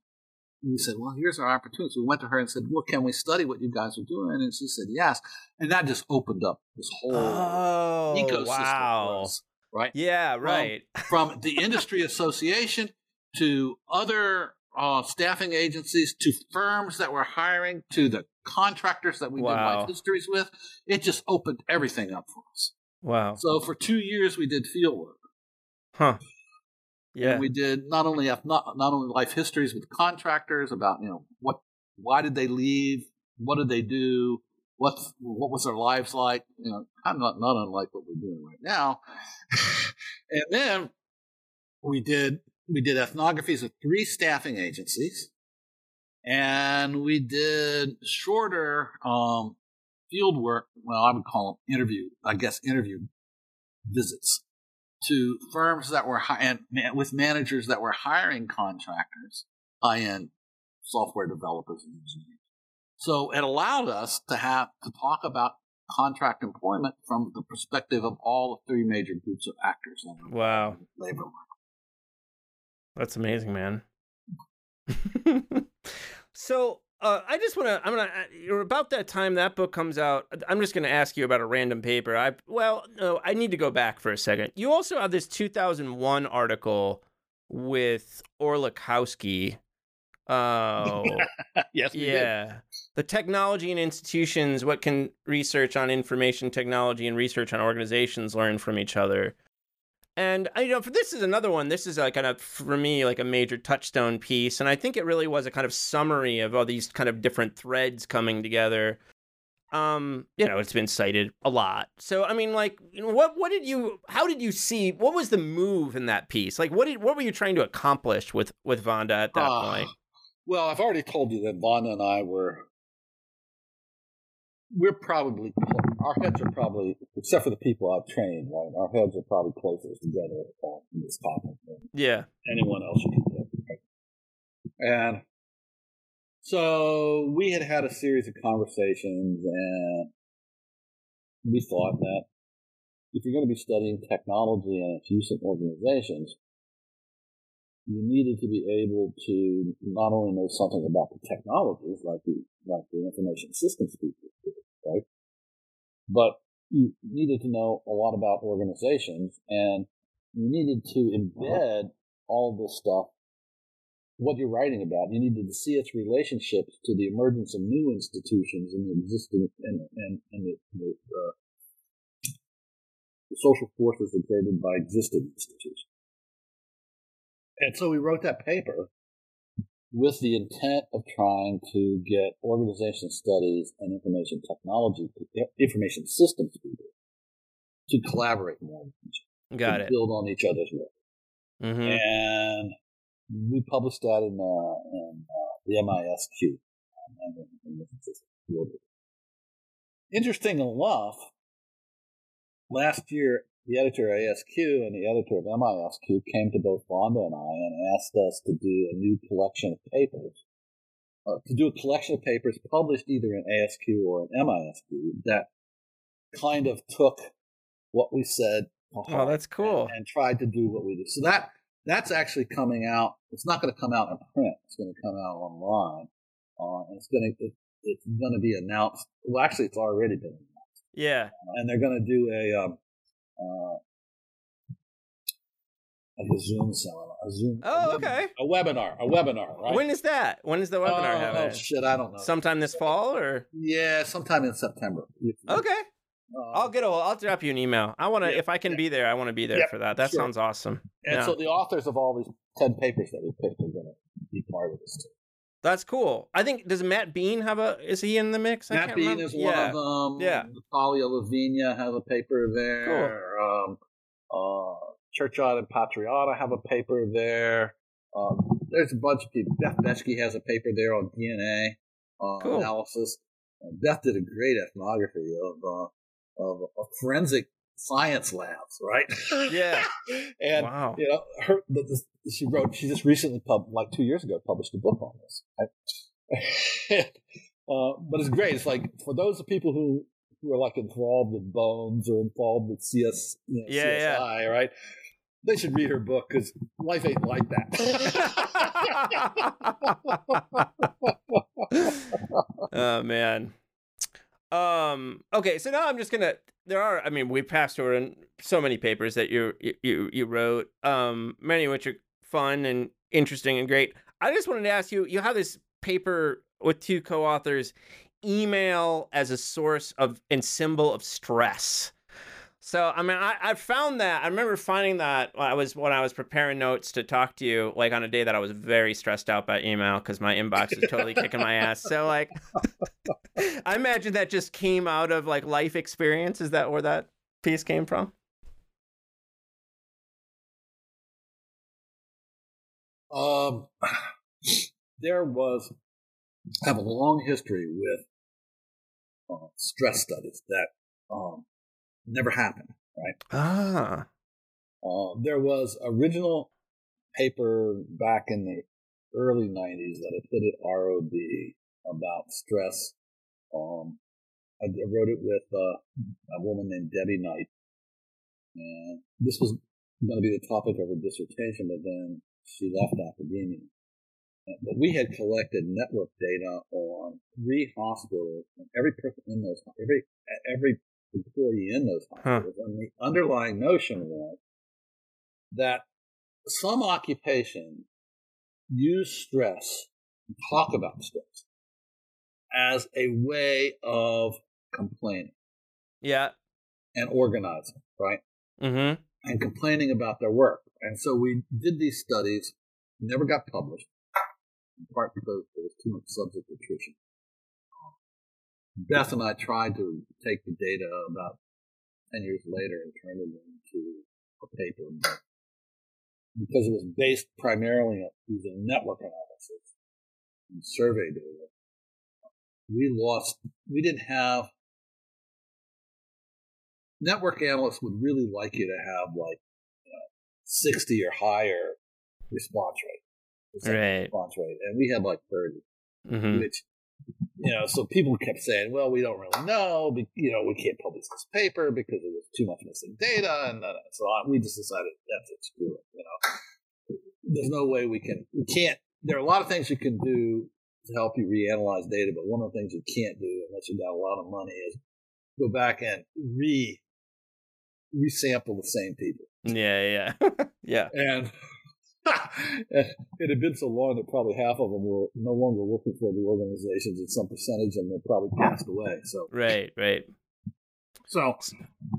we said, "Well, here's our opportunity." So we went to her and said, "Well, can we study what you guys are doing?" And she said, "Yes," and that just opened up this whole Oh. ecosystem. for wow. us, right? Yeah. Right. from the industry association to other uh, staffing agencies to firms that were hiring to the contractors that we Wow. did life histories with. It just opened everything up for us. Wow. So for two years we did field work. Huh. Yeah. And we did not only not, not only life histories with contractors about you know what why did they leave, what did they do, what's what was their lives like, you know, kind of not not unlike what we're doing right now. and then we did we did ethnographies of three staffing agencies, and we did shorter um, field work. Well, I would call them interview, I guess, interview visits to firms that were hi- and with managers that were hiring contractors, high-end software developers and engineers. So it allowed us to have to talk about contract employment from the perspective of all the three major groups of actors in the Wow. labor market. That's amazing, man. so uh, I just want to. I'm gonna. uh, About that time that book comes out, I'm just gonna ask you about a random paper. I well, no, I need to go back for a second. You also have this 2001 article with Orlikowski. Oh, yes, we did. yeah. The technology and institutions. What can research on information technology and research on organizations learn from each other? And you know, for this is another one. This is like kind of for me like a major touchstone piece, and I think it really was a kind of summary of all these kind of different threads coming together. Um, you know, it's been cited a lot. So I mean, like, you know, what what did you? How did you see? What was the move in that piece? Like, what did what were you trying to accomplish with with Wanda at that Ah, point? Well, I've already told you that Wanda and I were. We're probably our heads are probably, except for the people I've trained, right? Our heads are probably closest together in this topic than Yeah. anyone else you can get. Right? And so we had had a series of conversations, and we thought that if you're going to be studying technology and its use in organizations, you needed to be able to not only know something about the technologies, like the like the information systems people, do, right? But you needed to know a lot about organizations, and you needed to embed all this stuff, what you're writing about. You needed to see its relationships to the emergence of new institutions and the existing and and, and the, the, uh, the social forces exerted by existing institutions. And so we wrote that paper with the intent of trying to get organization studies and information technology, information systems people to collaborate more with each other, Got to it. build on each other's work. hmm And we published that in, uh, in uh, the MISQ. um, Information Interesting enough, last year the editor of ASQ and the editor of MISQ came to both Wanda and I and asked us to do a new collection of papers, uh, to do a collection of papers published either in ASQ or in MISQ that kind of took what we said Oh, that's cool. and, and tried to do what we do. So that that's actually coming out. It's not going to come out in print. It's going to come out online. Uh, and it's going to it, it's going to be announced. Well, actually, it's already been announced, Yeah. and they're going to do a um, uh, like a Zoom seminar, a Zoom. Oh, a okay. A webinar, a webinar, right? When is that? When is the webinar oh, happening? Oh shit, I don't know. Sometime this fall or yeah, sometime in September. okay. Uh, I'll get a. I'll drop you an email. I want to. Yeah, if I can yeah. be there, I want to be there Yeah, for that. That sure. sounds awesome. and so the authors of all these ten papers that we picked are going to be part of this too. That's cool. I think does Matt Beane have a? Is he in the mix? I Matt Beane remember. is one yeah. of them. Yeah. Natalia Levina has a paper there. Um, uh, Churchyard and Patriota have a paper there. Um, there's a bunch of people. Beth Bechky has a paper there on DNA uh, Cool. analysis. Beth did a great ethnography of uh, of, of forensic science labs, right? Yeah. and wow. you know, her the, the, she wrote. She just recently, pub, like two years ago, published a book on this. right? uh, but it's great. It's like for those of people who who are like involved with Bones or involved with CS, you know, Yeah, CSI, right? They should read her book because life ain't like that. oh man. Um. Okay. So now I'm just gonna. There are. I mean, we passed over in so many papers that you you you wrote. Um. Many of which are fun and interesting and great. I just wanted to ask you. You have this paper with two co-authors, email as a source of and symbol of stress. So I mean, I, I found that I remember finding that I was when I was preparing notes to talk to you, like on a day that I was very stressed out by email because my inbox was totally kicking my ass. So like, I imagine that just came out of like life experience. Is that where that piece came from? Um, there was I have a long history with uh, stress studies that um, never happened. Right? Ah. Uh, there was original paper back in the early '90s that I put at ROD about stress. Um, I wrote it with uh, a woman named Debbie Knight, and this was going to be the topic of her dissertation, but then she left academia. But we had collected network data on three hospitals, and every person in those, every every employee in those hospitals, huh. and the underlying notion was that some occupations use stress, and talk about stress, as a way of complaining. Yeah. And organizing, right? Mm-hmm. And complaining about their work. And so we did these studies, never got published, in part because there was too much subject attrition. Beth and I tried to take the data about 10 years later and turn it into a paper, because it was based primarily on using network analysis and survey data, we lost, we didn't have, network analysts would really like you to have like 60 or higher response rate. Right. Response rate. And we had like 30, mm-hmm. which, you know, so people kept saying, well, we don't really know. You know, we can't publish this paper because there was too much missing data. And so uh, we just decided that's it, screw it. You know, there's no way we can, we can't, there are a lot of things you can do to help you reanalyze data, but one of the things you can't do unless you've got a lot of money is go back and re resample the same people. Yeah, yeah, yeah. And it had been so long that probably half of them were no longer working for the organizations, and some percentage of them had probably passed away. So right, right. So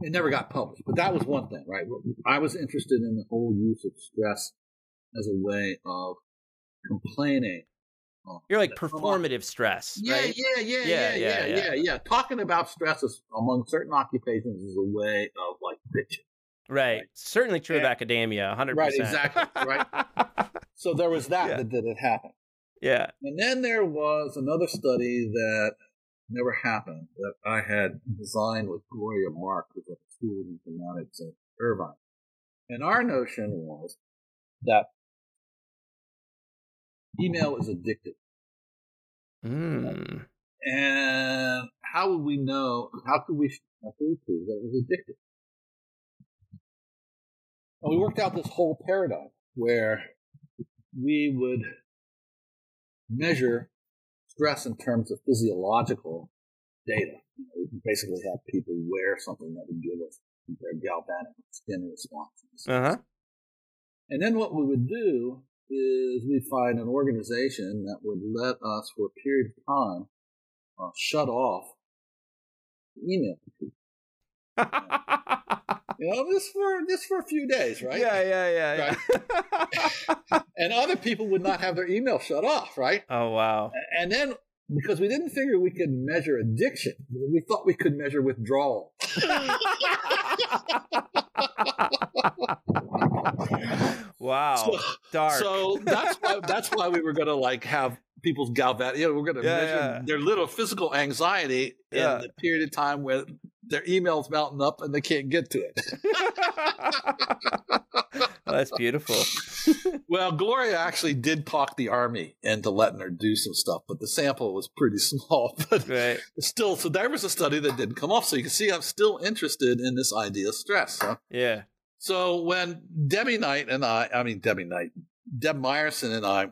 it never got published, but that was one thing, right? I was interested in the whole use of stress as a way of complaining. You're like performative stress, yeah, right? Yeah, yeah, yeah, yeah, yeah, yeah, yeah. Talking about stress among certain occupations is a way of like bitching. Right. right. Certainly true and, of academia, 100%. Right, exactly. Right. so there was that, yeah. that did had happened. Yeah. And then there was another study that never happened that I had designed with Gloria Mark, who's at the School of Informatics at Irvine. And our notion was that email is addictive. Mm. And how would we know, how could we, how could we prove that it was addictive? And we worked out this whole paradigm where we would measure stress in terms of physiological data. You know, we basically have people wear something that would give us their galvanic skin responses. Uh-huh. And then what we would do is we'd find an organization that would let us, for a period of time, uh, shut off email you know, just for just for a few days, right? Yeah, yeah, yeah, yeah. and other people would not have their email shut off, right? Oh wow! And then because we didn't figure we could measure addiction, we thought we could measure withdrawal. wow, so, dark. So that's why that's why we were going to like have people's galvan. You know, we're going to yeah, measure yeah. their little physical anxiety Yeah. in the period of time where their email's mounting up and they can't get to it. That's beautiful. well, Gloria actually did talk the army into letting her do some stuff, but the sample was pretty small. But Right. still, so there was a study that didn't come off. So you can see I'm still interested in this idea of stress. Huh? Yeah. So when Debbie Knight and I, I mean Debbie Knight, Deb Meyerson and I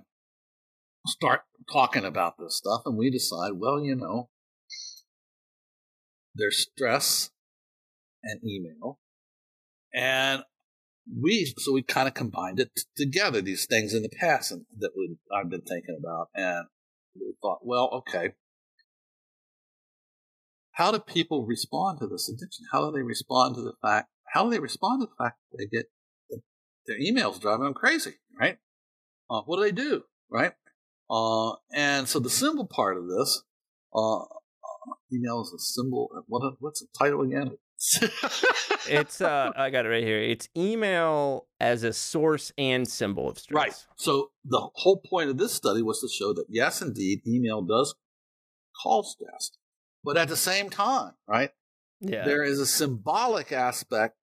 start talking about this stuff, and we decide, well, you know, there's stress and email, and we so we kind of combined it together these things in the past and that we, I've been thinking about. And we thought well okay. How do people respond to this addiction? How do they respond to the fact how do they respond to the fact that they get their emails driving them crazy right? Uh, what do they do right? Uh, and so the symbol part of this uh email is a symbol what what's the title again it's uh I got it right here. It's email as a source and symbol of stress. Right. So the whole point of this study was to show that yes, indeed, email does cause stress, but at the same time, right? Yeah. There is a symbolic aspect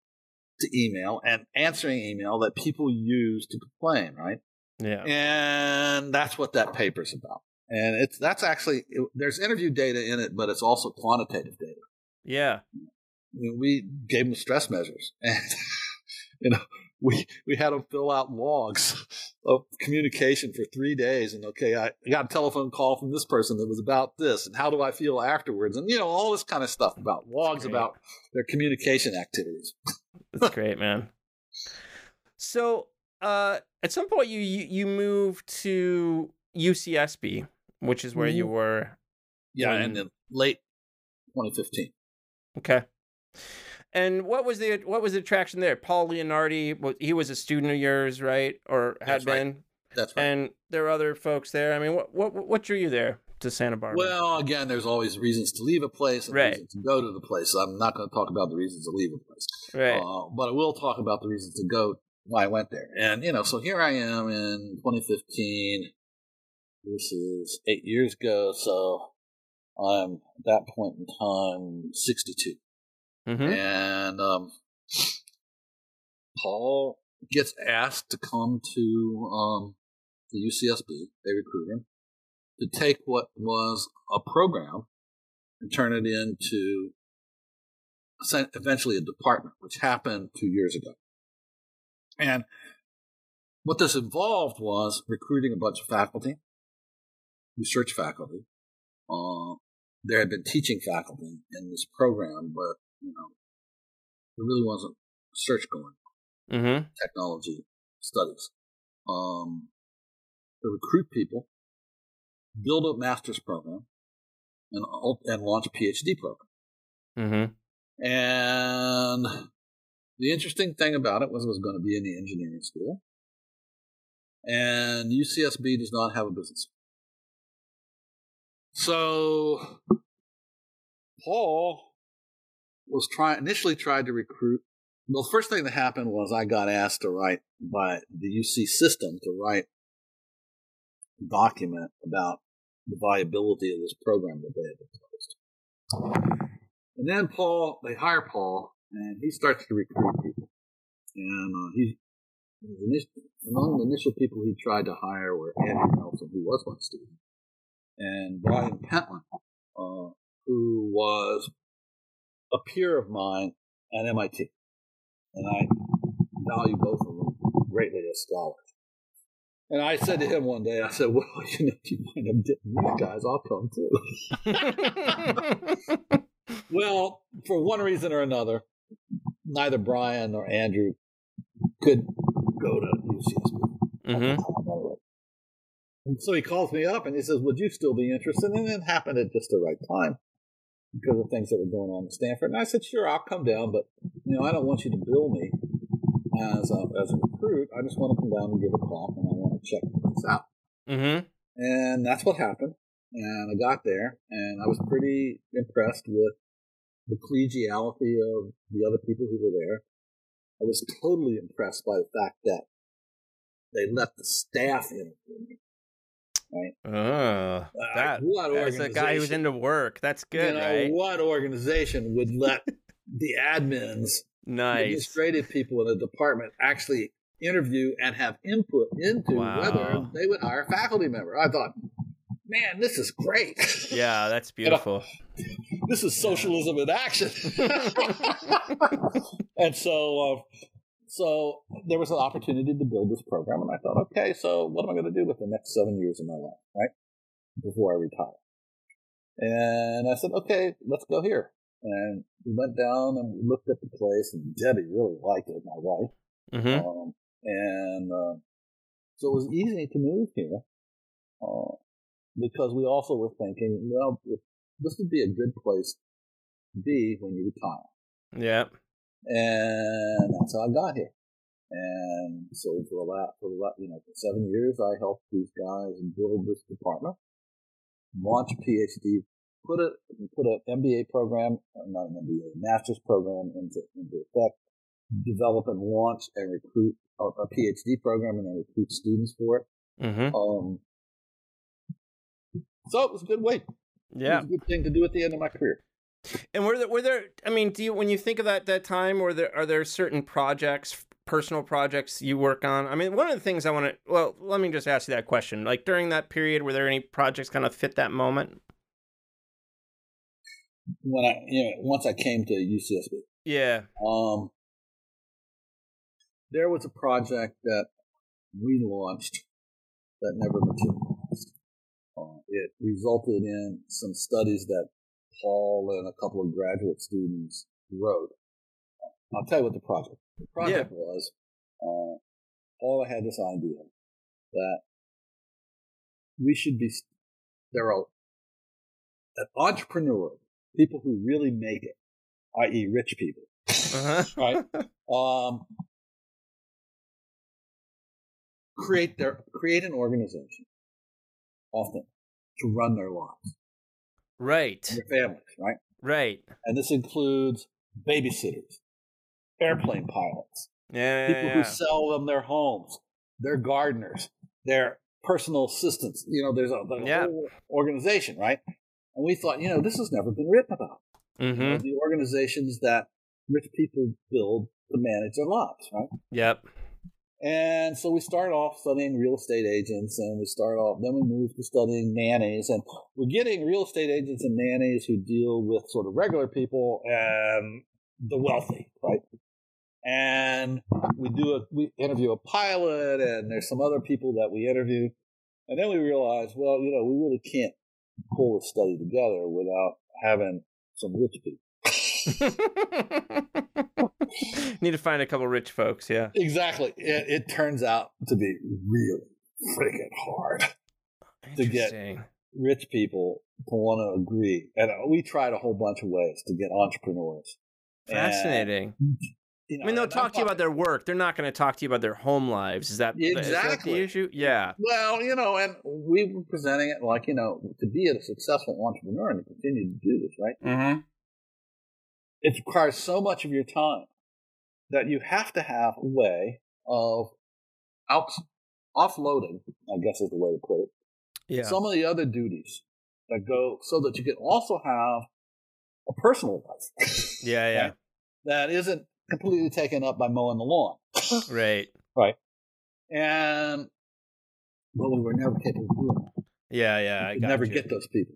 to email and answering email that people use to complain, right? Yeah. And that's what that paper's about. And it's that's actually it, there's interview data in it, but it's also quantitative data. Yeah we gave them stress measures and you know we we had them fill out logs of communication for three days and okay I got a telephone call from this person that was about this and how do I feel afterwards and you know all this kind of stuff about logs about their communication activities. That's great, man. So uh, at some point you you, you moved to UCSB, which is where mm-hmm. you were. Yeah, in the late 2015. Okay. And what was the what was the attraction there? Paul Leonardi, he was a student of yours, right? Or had That's been. Right. That's right. And there were other folks there. I mean, what what what drew you there to Santa Barbara? Well, again, there's always reasons to leave a place and right. reasons to go to the place. I'm not going to talk about the reasons to leave a place, right? Uh, but I will talk about the reasons to go why I went there. And you know, so here I am in 2015. This is eight years ago, so I'm at that point in time 62. Mm-hmm. And um, Paul gets asked to come to um, the UCSB. They recruit him to take what was a program and turn it into eventually a department, which happened two years ago. And what this involved was recruiting a bunch of faculty, research faculty. Uh, there had been teaching faculty in this program, but you know, there really wasn't search going on. Mm-hmm. Technology studies. Um, to recruit people, build a master's program, and and launch a PhD program. Mm-hmm. And the interesting thing about it was it was going to be in the engineering school, and UCSB does not have a business. So Paul was trying initially tried to recruit. Well, the first thing that happened was I got asked to write by the UC system to write a document about the viability of this program that they had proposed. And then Paul, they hire Paul, and he starts to recruit people. And uh, he, among the initial people he tried to hire were Andrew Nelson, who was my student, and Brian Pentland, uh, who was a peer of mine at MIT, and I value both of them greatly as scholars. And I said to him one day, I said, "Well, you know, if you wind up getting these guys, I'll come too." well, for one reason or another, neither Brian nor Andrew could go to UCSB. Mm-hmm. And so he calls me up and he says, "Would you still be interested?" And it happened at just the right time because of things that were going on at Stanford. And I said, sure, I'll come down, but you know, I don't want you to bill me as a, as a recruit. I just want to come down and give a talk, and I want to check things out. Mm-hmm. And that's what happened. And I got there, and I was pretty impressed with the collegiality of the other people who were there. I was totally impressed by the fact that they let the staff interview me right? Oh, that, what that's a guy who's into work. That's good, you know, right? What organization would let the admins, nice. administrative people in a department actually interview and have input into wow. whether they would hire a faculty member? I thought, man, this is great. Yeah, that's beautiful. this is socialism in action. and so, uh, so there was an opportunity to build this program, and I thought, okay, so what am I going to do with the next seven years of my life, right? Before I retire. And I said, okay, let's go here. And we went down and we looked at the place, and Debbie really liked it, my wife. Mm-hmm. Um, and uh, so it was easy to move here uh, because we also were thinking, well, this would be a good place to be when you retire. Yeah. And that's how I got here. And so for a lot, for a lot, you know, for seven years, I helped these guys build this department, launch a PhD, put a put an MBA program, uh, not an MBA, master's program into into effect, develop and launch and recruit a, a PhD program, and then recruit students for it. Mm-hmm. Um, so it was a good way. Yeah. It was a good thing to do at the end of my career. And were there, were there? I mean, do you when you think of that that time, were there are there certain projects, personal projects you work on? I mean, one of the things I want to. Well, let me just ask you that question. Like during that period, were there any projects kind of fit that moment? When I, you know, once I came to UCSB, Yeah. um, there was a project that we launched that never materialized. Uh, it resulted in some studies that Paul and a couple of graduate students wrote. I'll tell you what the project. The project was. Uh, Paul had this idea that we should be. There are that entrepreneurs, people who really make it, i.e., rich people, Uh-huh. right? um, create their create an organization, often to run their lives, right. their families, right? Right. And this includes babysitters, airplane pilots, Yeah. people yeah, who sell them their homes, their gardeners, their personal assistants. You know, there's a the Yeah. whole organization, right? And we thought, you know, this has never been written about. You know, Mm-hmm. the organizations that rich people build to manage their lives, right? Yep. And so we start off studying real estate agents, and we start off. Then we move to studying nannies, and we're getting real estate agents and nannies who deal with sort of regular people and the wealthy, right? And we do a we interview a pilot, and there's some other people that we interview, and then we realize, well, you know, we really can't pull this study together without having some rich people. Need to find a couple rich folks. Yeah. Exactly. It, it turns out to be really freaking hard. To get- rich people to want to agree. And uh, we tried a whole bunch of ways to get entrepreneurs. And, Fascinating. you know, I mean, they'll talk to you about their work. They're not going to talk to you about their home lives. Is that Exactly. the issue? Yeah. Well, you know, and we were presenting it like, you know, to be a successful entrepreneur and to continue to do this, right? Mm-hmm. It requires so much of your time that you have to have a way of out offloading, I guess is the way to put it, Yeah. some of the other duties that go so that you can also have a personal life. yeah. Yeah. Right. that isn't completely taken up by mowing the lawn. Right. Right. And well, we were never capable of doing that. Yeah. Yeah. I We could got never you. get those people.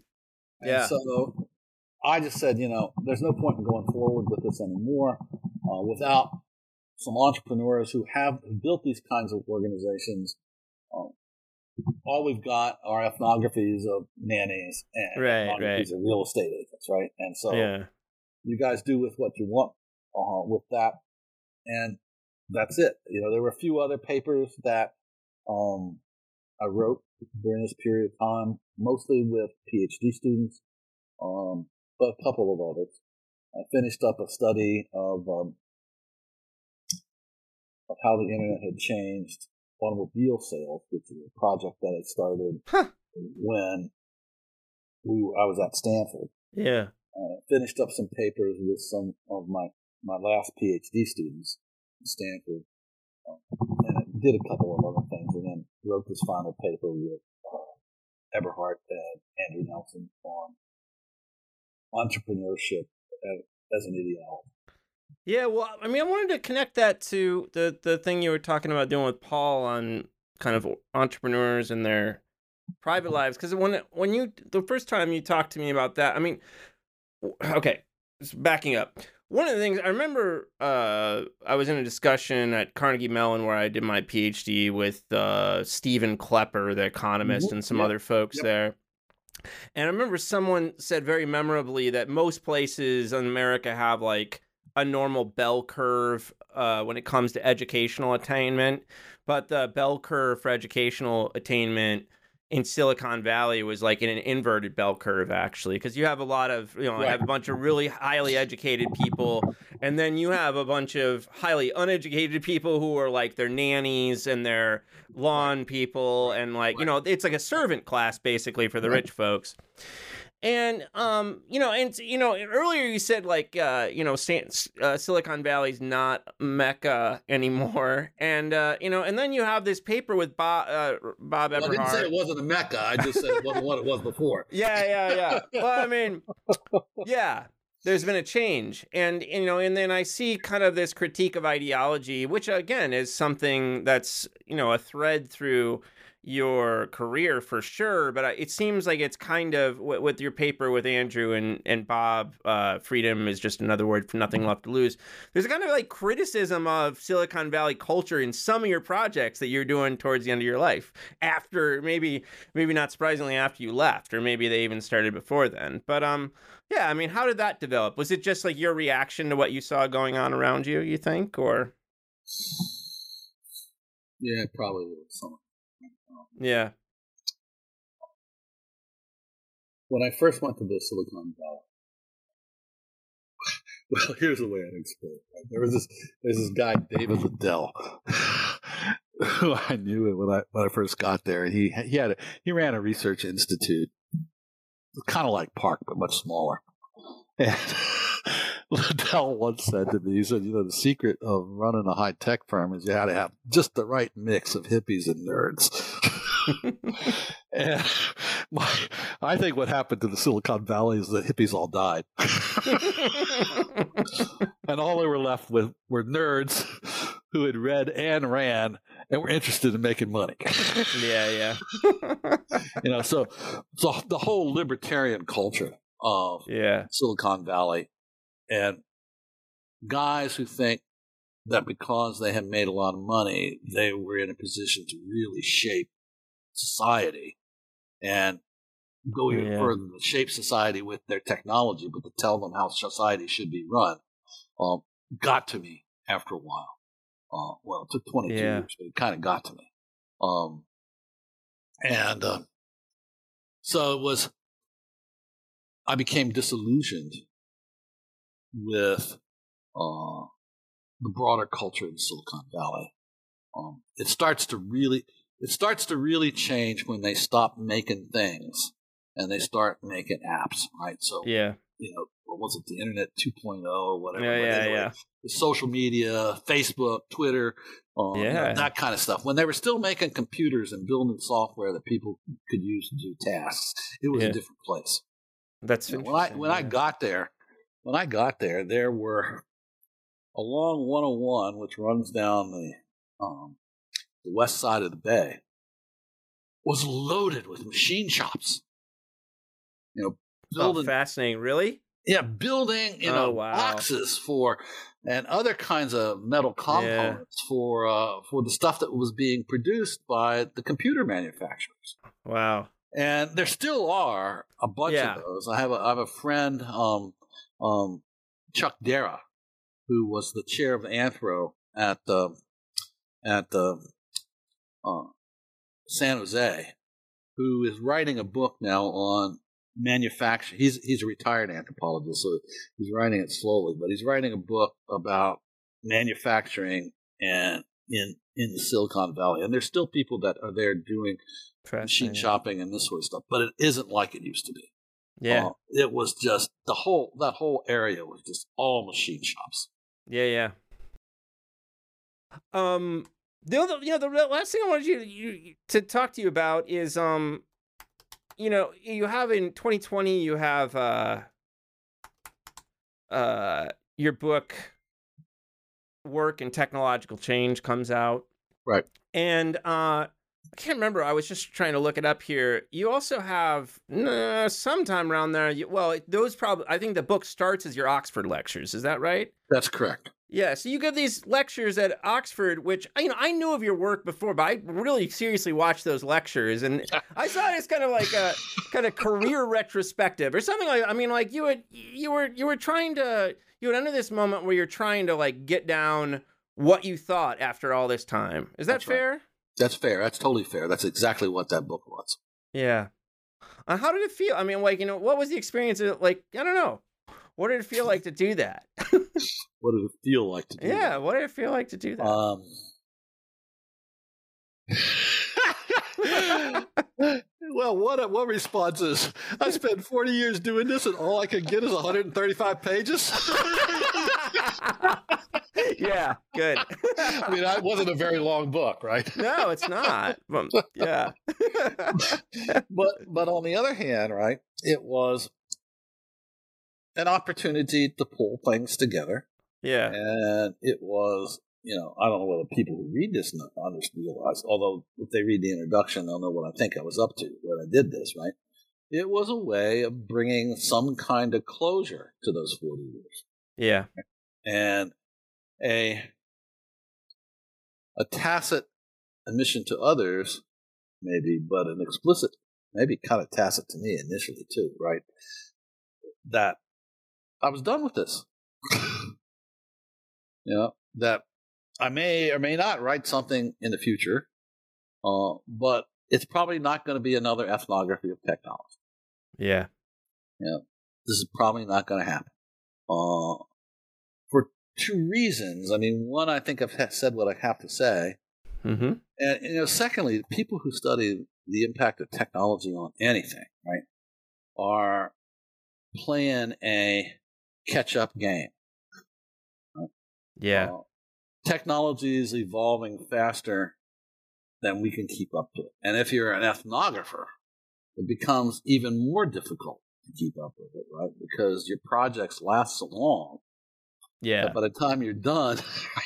And Yeah. so I just said, you know, there's no point in going forward with this anymore uh, without some entrepreneurs who have built these kinds of organizations. Um, all we've got are ethnographies of nannies and Right, ethnographies of real estate agents, right? And so yeah. you guys do with what you want uh, with that, and that's it. You know, there were a few other papers that um, I wrote during this period of time, mostly with PhD students, um, a couple of others. I finished up a study of um, of how the internet had changed automobile sales, which is a project that had started Huh. when we I was at Stanford Yeah. uh, finished up some papers with some of my, my last PhD students at Stanford, um, and I did a couple of other things, and then wrote this final paper with uh, Eberhart and Andrew Nelson on entrepreneurship as, as an ideology. Yeah, well, I mean, I wanted to connect that to the the thing you were talking about doing with Paul on kind of entrepreneurs and their private lives. Because when when you the first time you talked to me about that, I mean, okay, just backing up. One of the things I remember, uh, I was in a discussion at Carnegie Mellon where I did my PhD with uh, Steven Klepper, the economist, Mhm, and some other folks yep. there. And I remember someone said very memorably that most places in America have like a normal bell curve uh, when it comes to educational attainment, but the bell curve for educational attainment in Silicon Valley was like in an inverted bell curve actually because you have a lot of you know Right. have a bunch of really highly educated people and then you have a bunch of highly uneducated people who are like their nannies and their lawn people and like you know it's like a servant class basically for the rich folks and um you know and you know earlier you said like uh you know San, uh, silicon valley's not mecca anymore and uh you know and then you have this paper with bob uh, bob Well, I didn't say it wasn't a mecca. I just said it wasn't what it was before. Yeah, yeah, yeah. Well, I mean, yeah, there's been a change. And, you know, and then I see kind of this critique of ideology, which again is something that's, you know, a thread through your career for sure. But it seems like it's kind of with, your paper with Andrew and, and Bob, uh, freedom is just another word for nothing left to lose. There's a kind of like criticism of Silicon Valley culture in some of your projects that you're doing towards the end of your life after maybe maybe not surprisingly after you left or maybe they even started before then but um yeah i mean how did that develop was it just like your reaction to what you saw going on around you you think or Yeah, probably something. Yeah When I first went to the Silicon Valley, well, here's the way I'd explain it. right? There was this, there's this guy, David Liddle, who I knew when I when I first got there, and he he had a, he ran a research institute, kind of like PARC but much smaller. And Liddle once said to me, he said, "You know, the secret of running a high tech firm is you had to have just the right mix of hippies and nerds." and my, I think what happened to the Silicon Valley is the hippies all died, and all they were left with were nerds who had read Ayn Rand and were interested in making money. yeah yeah you know, so so the whole libertarian culture of yeah Silicon Valley and guys who think that because they have made a lot of money, they were in a position to really shape society and go even Yeah. further to shape society with their technology, but to tell them how society should be run, um, got to me after a while. Uh, well, it took 22 Yeah. years, but it kind of got to me. Um, and uh, so it was, I became disillusioned with uh, the broader culture in Silicon Valley. Um, it starts to really, it starts to really change when they stop making things and they start making apps, right? So, yeah you know, what was it, the Internet 2.0 or whatever? yeah yeah were- yeah the social media, Facebook, Twitter, um, Yeah. that kind of stuff. When they were still making computers and building software that people could use to do tasks, it was Yeah. a different place. that's You know, when I when I got there, when I got there, there were along 101, which runs down the um, the west side of the bay, was loaded with machine shops. You know, oh, building fascinating really yeah, building you Oh, know wow. boxes for and other kinds of metal components for uh, for the stuff that was being produced by the computer manufacturers. wow And there still are a bunch Yeah. of those. I have a I have a friend, um, um, Chuck Darrah, who was the chair of Anthro at the at the uh, San Jose, who is writing a book now on manufacturing. He's he's a retired anthropologist, so he's writing it slowly, but he's writing a book about manufacturing and in in the Silicon Valley. And there's still people that are there doing machine shopping and this sort of stuff, but it isn't like it used to be. Yeah Uh, it was just the whole that whole area was just all machine shops. Yeah, yeah. Um, the other, you know, the last thing I wanted you, you to talk to you about is, um, you know, you have in 2020, you have uh, uh, your book, Work and Technological Change, comes out, Right. and uh. I can't remember. I was just trying to look it up here. You also have nah, sometime around there. You, well, those probably. I think the book starts as your Oxford lectures. Is that right? That's correct. Yeah, so you give these lectures at Oxford, which you know I knew of your work before, but I really seriously watched those lectures, and I saw it as kind of like a kind of career retrospective or something like. I mean, like you had you were you were trying to you had under this moment where you're trying to like get down what you thought after all this time. Is that That's right. That's fair. That's totally fair. That's exactly what that book was. Yeah. Uh, how did it feel? I mean, like you know, what was the experience? Of, like I don't know, what did it feel like to do that? What did it feel like to do yeah, that? what did it feel like to do that? Um, well, what what responses? I spent 40 years doing this, and all I could get is 135 pages. yeah, good. I mean, that wasn't a very long book, right? no, it's not. Yeah. but but on the other hand, right, it was an opportunity to pull things together, yeah. and it was. You know, I don't know whether people who read this realize. Although, if they read the introduction, they'll know what I think I was up to when I did this. Right? It was a way of bringing some kind of closure to those forty years. Yeah. and a a tacit admission to others, maybe, but an explicit, maybe kind of tacit to me initially too, right? That I was done with this. you know, that I may or may not write something in the future, uh, but it's probably not going to be another ethnography of technology Yeah. Yeah. this is probably not going to happen. Uh, for two reasons. I mean, one, I think I've said what I have to say, Mm-hmm. and you know, secondly, people who study the impact of technology on anything, right, are playing a catch-up game. Yeah. Uh, technology is evolving faster than we can keep up to it, and if you're an ethnographer, it becomes even more difficult to keep up with it, right? Because your projects last so long Yeah. by the time you're done,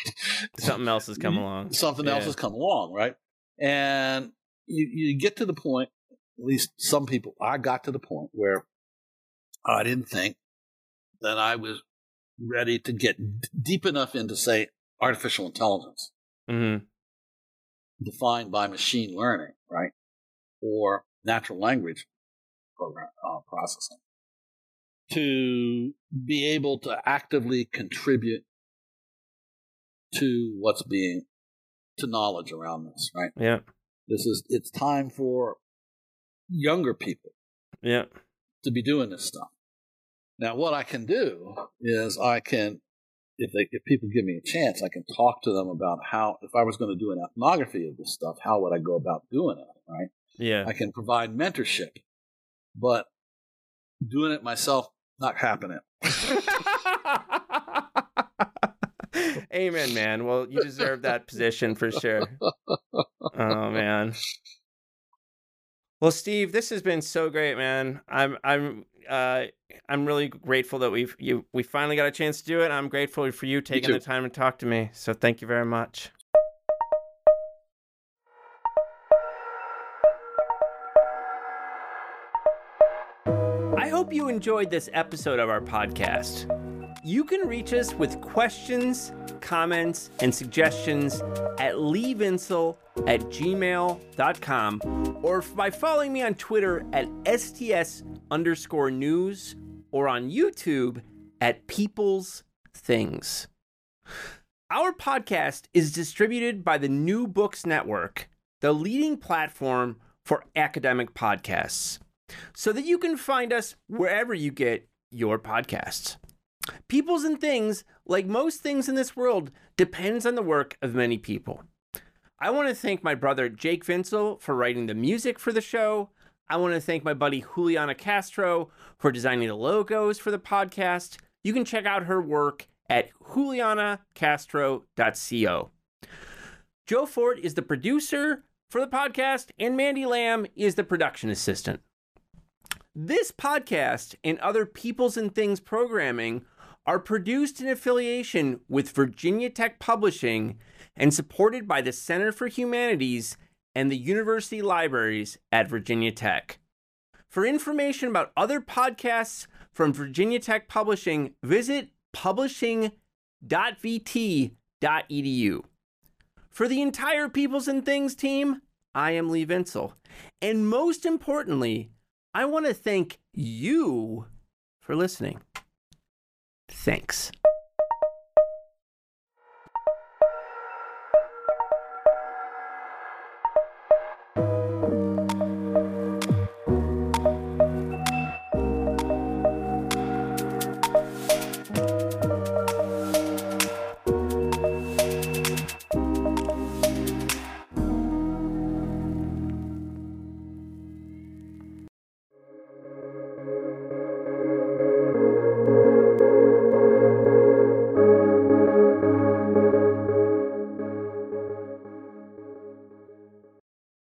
Something else has come along. something else has come along, right? And you, you get to the point, at least some people, I got to the point where I didn't think that I was ready to get d- deep enough into, say, artificial intelligence Mm-hmm. defined by machine learning, right? Or natural language program uh, processing to be able to actively contribute to what's being to knowledge around this, right? Yeah. This is it's time for younger people Yeah. to be doing this stuff. Now, what I can do is I can, if they, if people give me a chance, I can talk to them about how, if I was going to do an ethnography of this stuff, how would I go about doing it, right? Yeah. I can provide mentorship, but doing it myself, not happening. Amen, man. Well, you deserve that position for sure. Oh man. Well, Steve, this has been so great, man. I'm I'm uh I'm really grateful that we've you we finally got a chance to do it. I'm grateful for you taking too. the time to talk to me. So thank you very much. Enjoyed this episode of our podcast. You can reach us with questions, comments, and suggestions at leevinsel at gmail.com or by following me on Twitter at STS underscore news or on YouTube at People's Things. Our podcast is distributed by the New Books Network, the leading platform for academic podcasts, so that you can find us wherever you get your podcasts. Peoples and things, like most things in this world, depends on the work of many people. I want to thank my brother Jake Vinsel for writing the music for the show. I want to thank my buddy Juliana Castro for designing the logos for the podcast. You can check out her work at julianacastro.co. Joe Fort is the producer for the podcast, and Mandy Lamb is the production assistant. This podcast and other Peoples and Things programming are produced in affiliation with Virginia Tech Publishing and supported by the Center for Humanities and the University Libraries at Virginia Tech. For information about other podcasts from Virginia Tech Publishing, visit publishing.vt.edu. For the entire Peoples and Things team, I am Lee Vinsel. And most importantly, I want to thank you for listening. Thanks.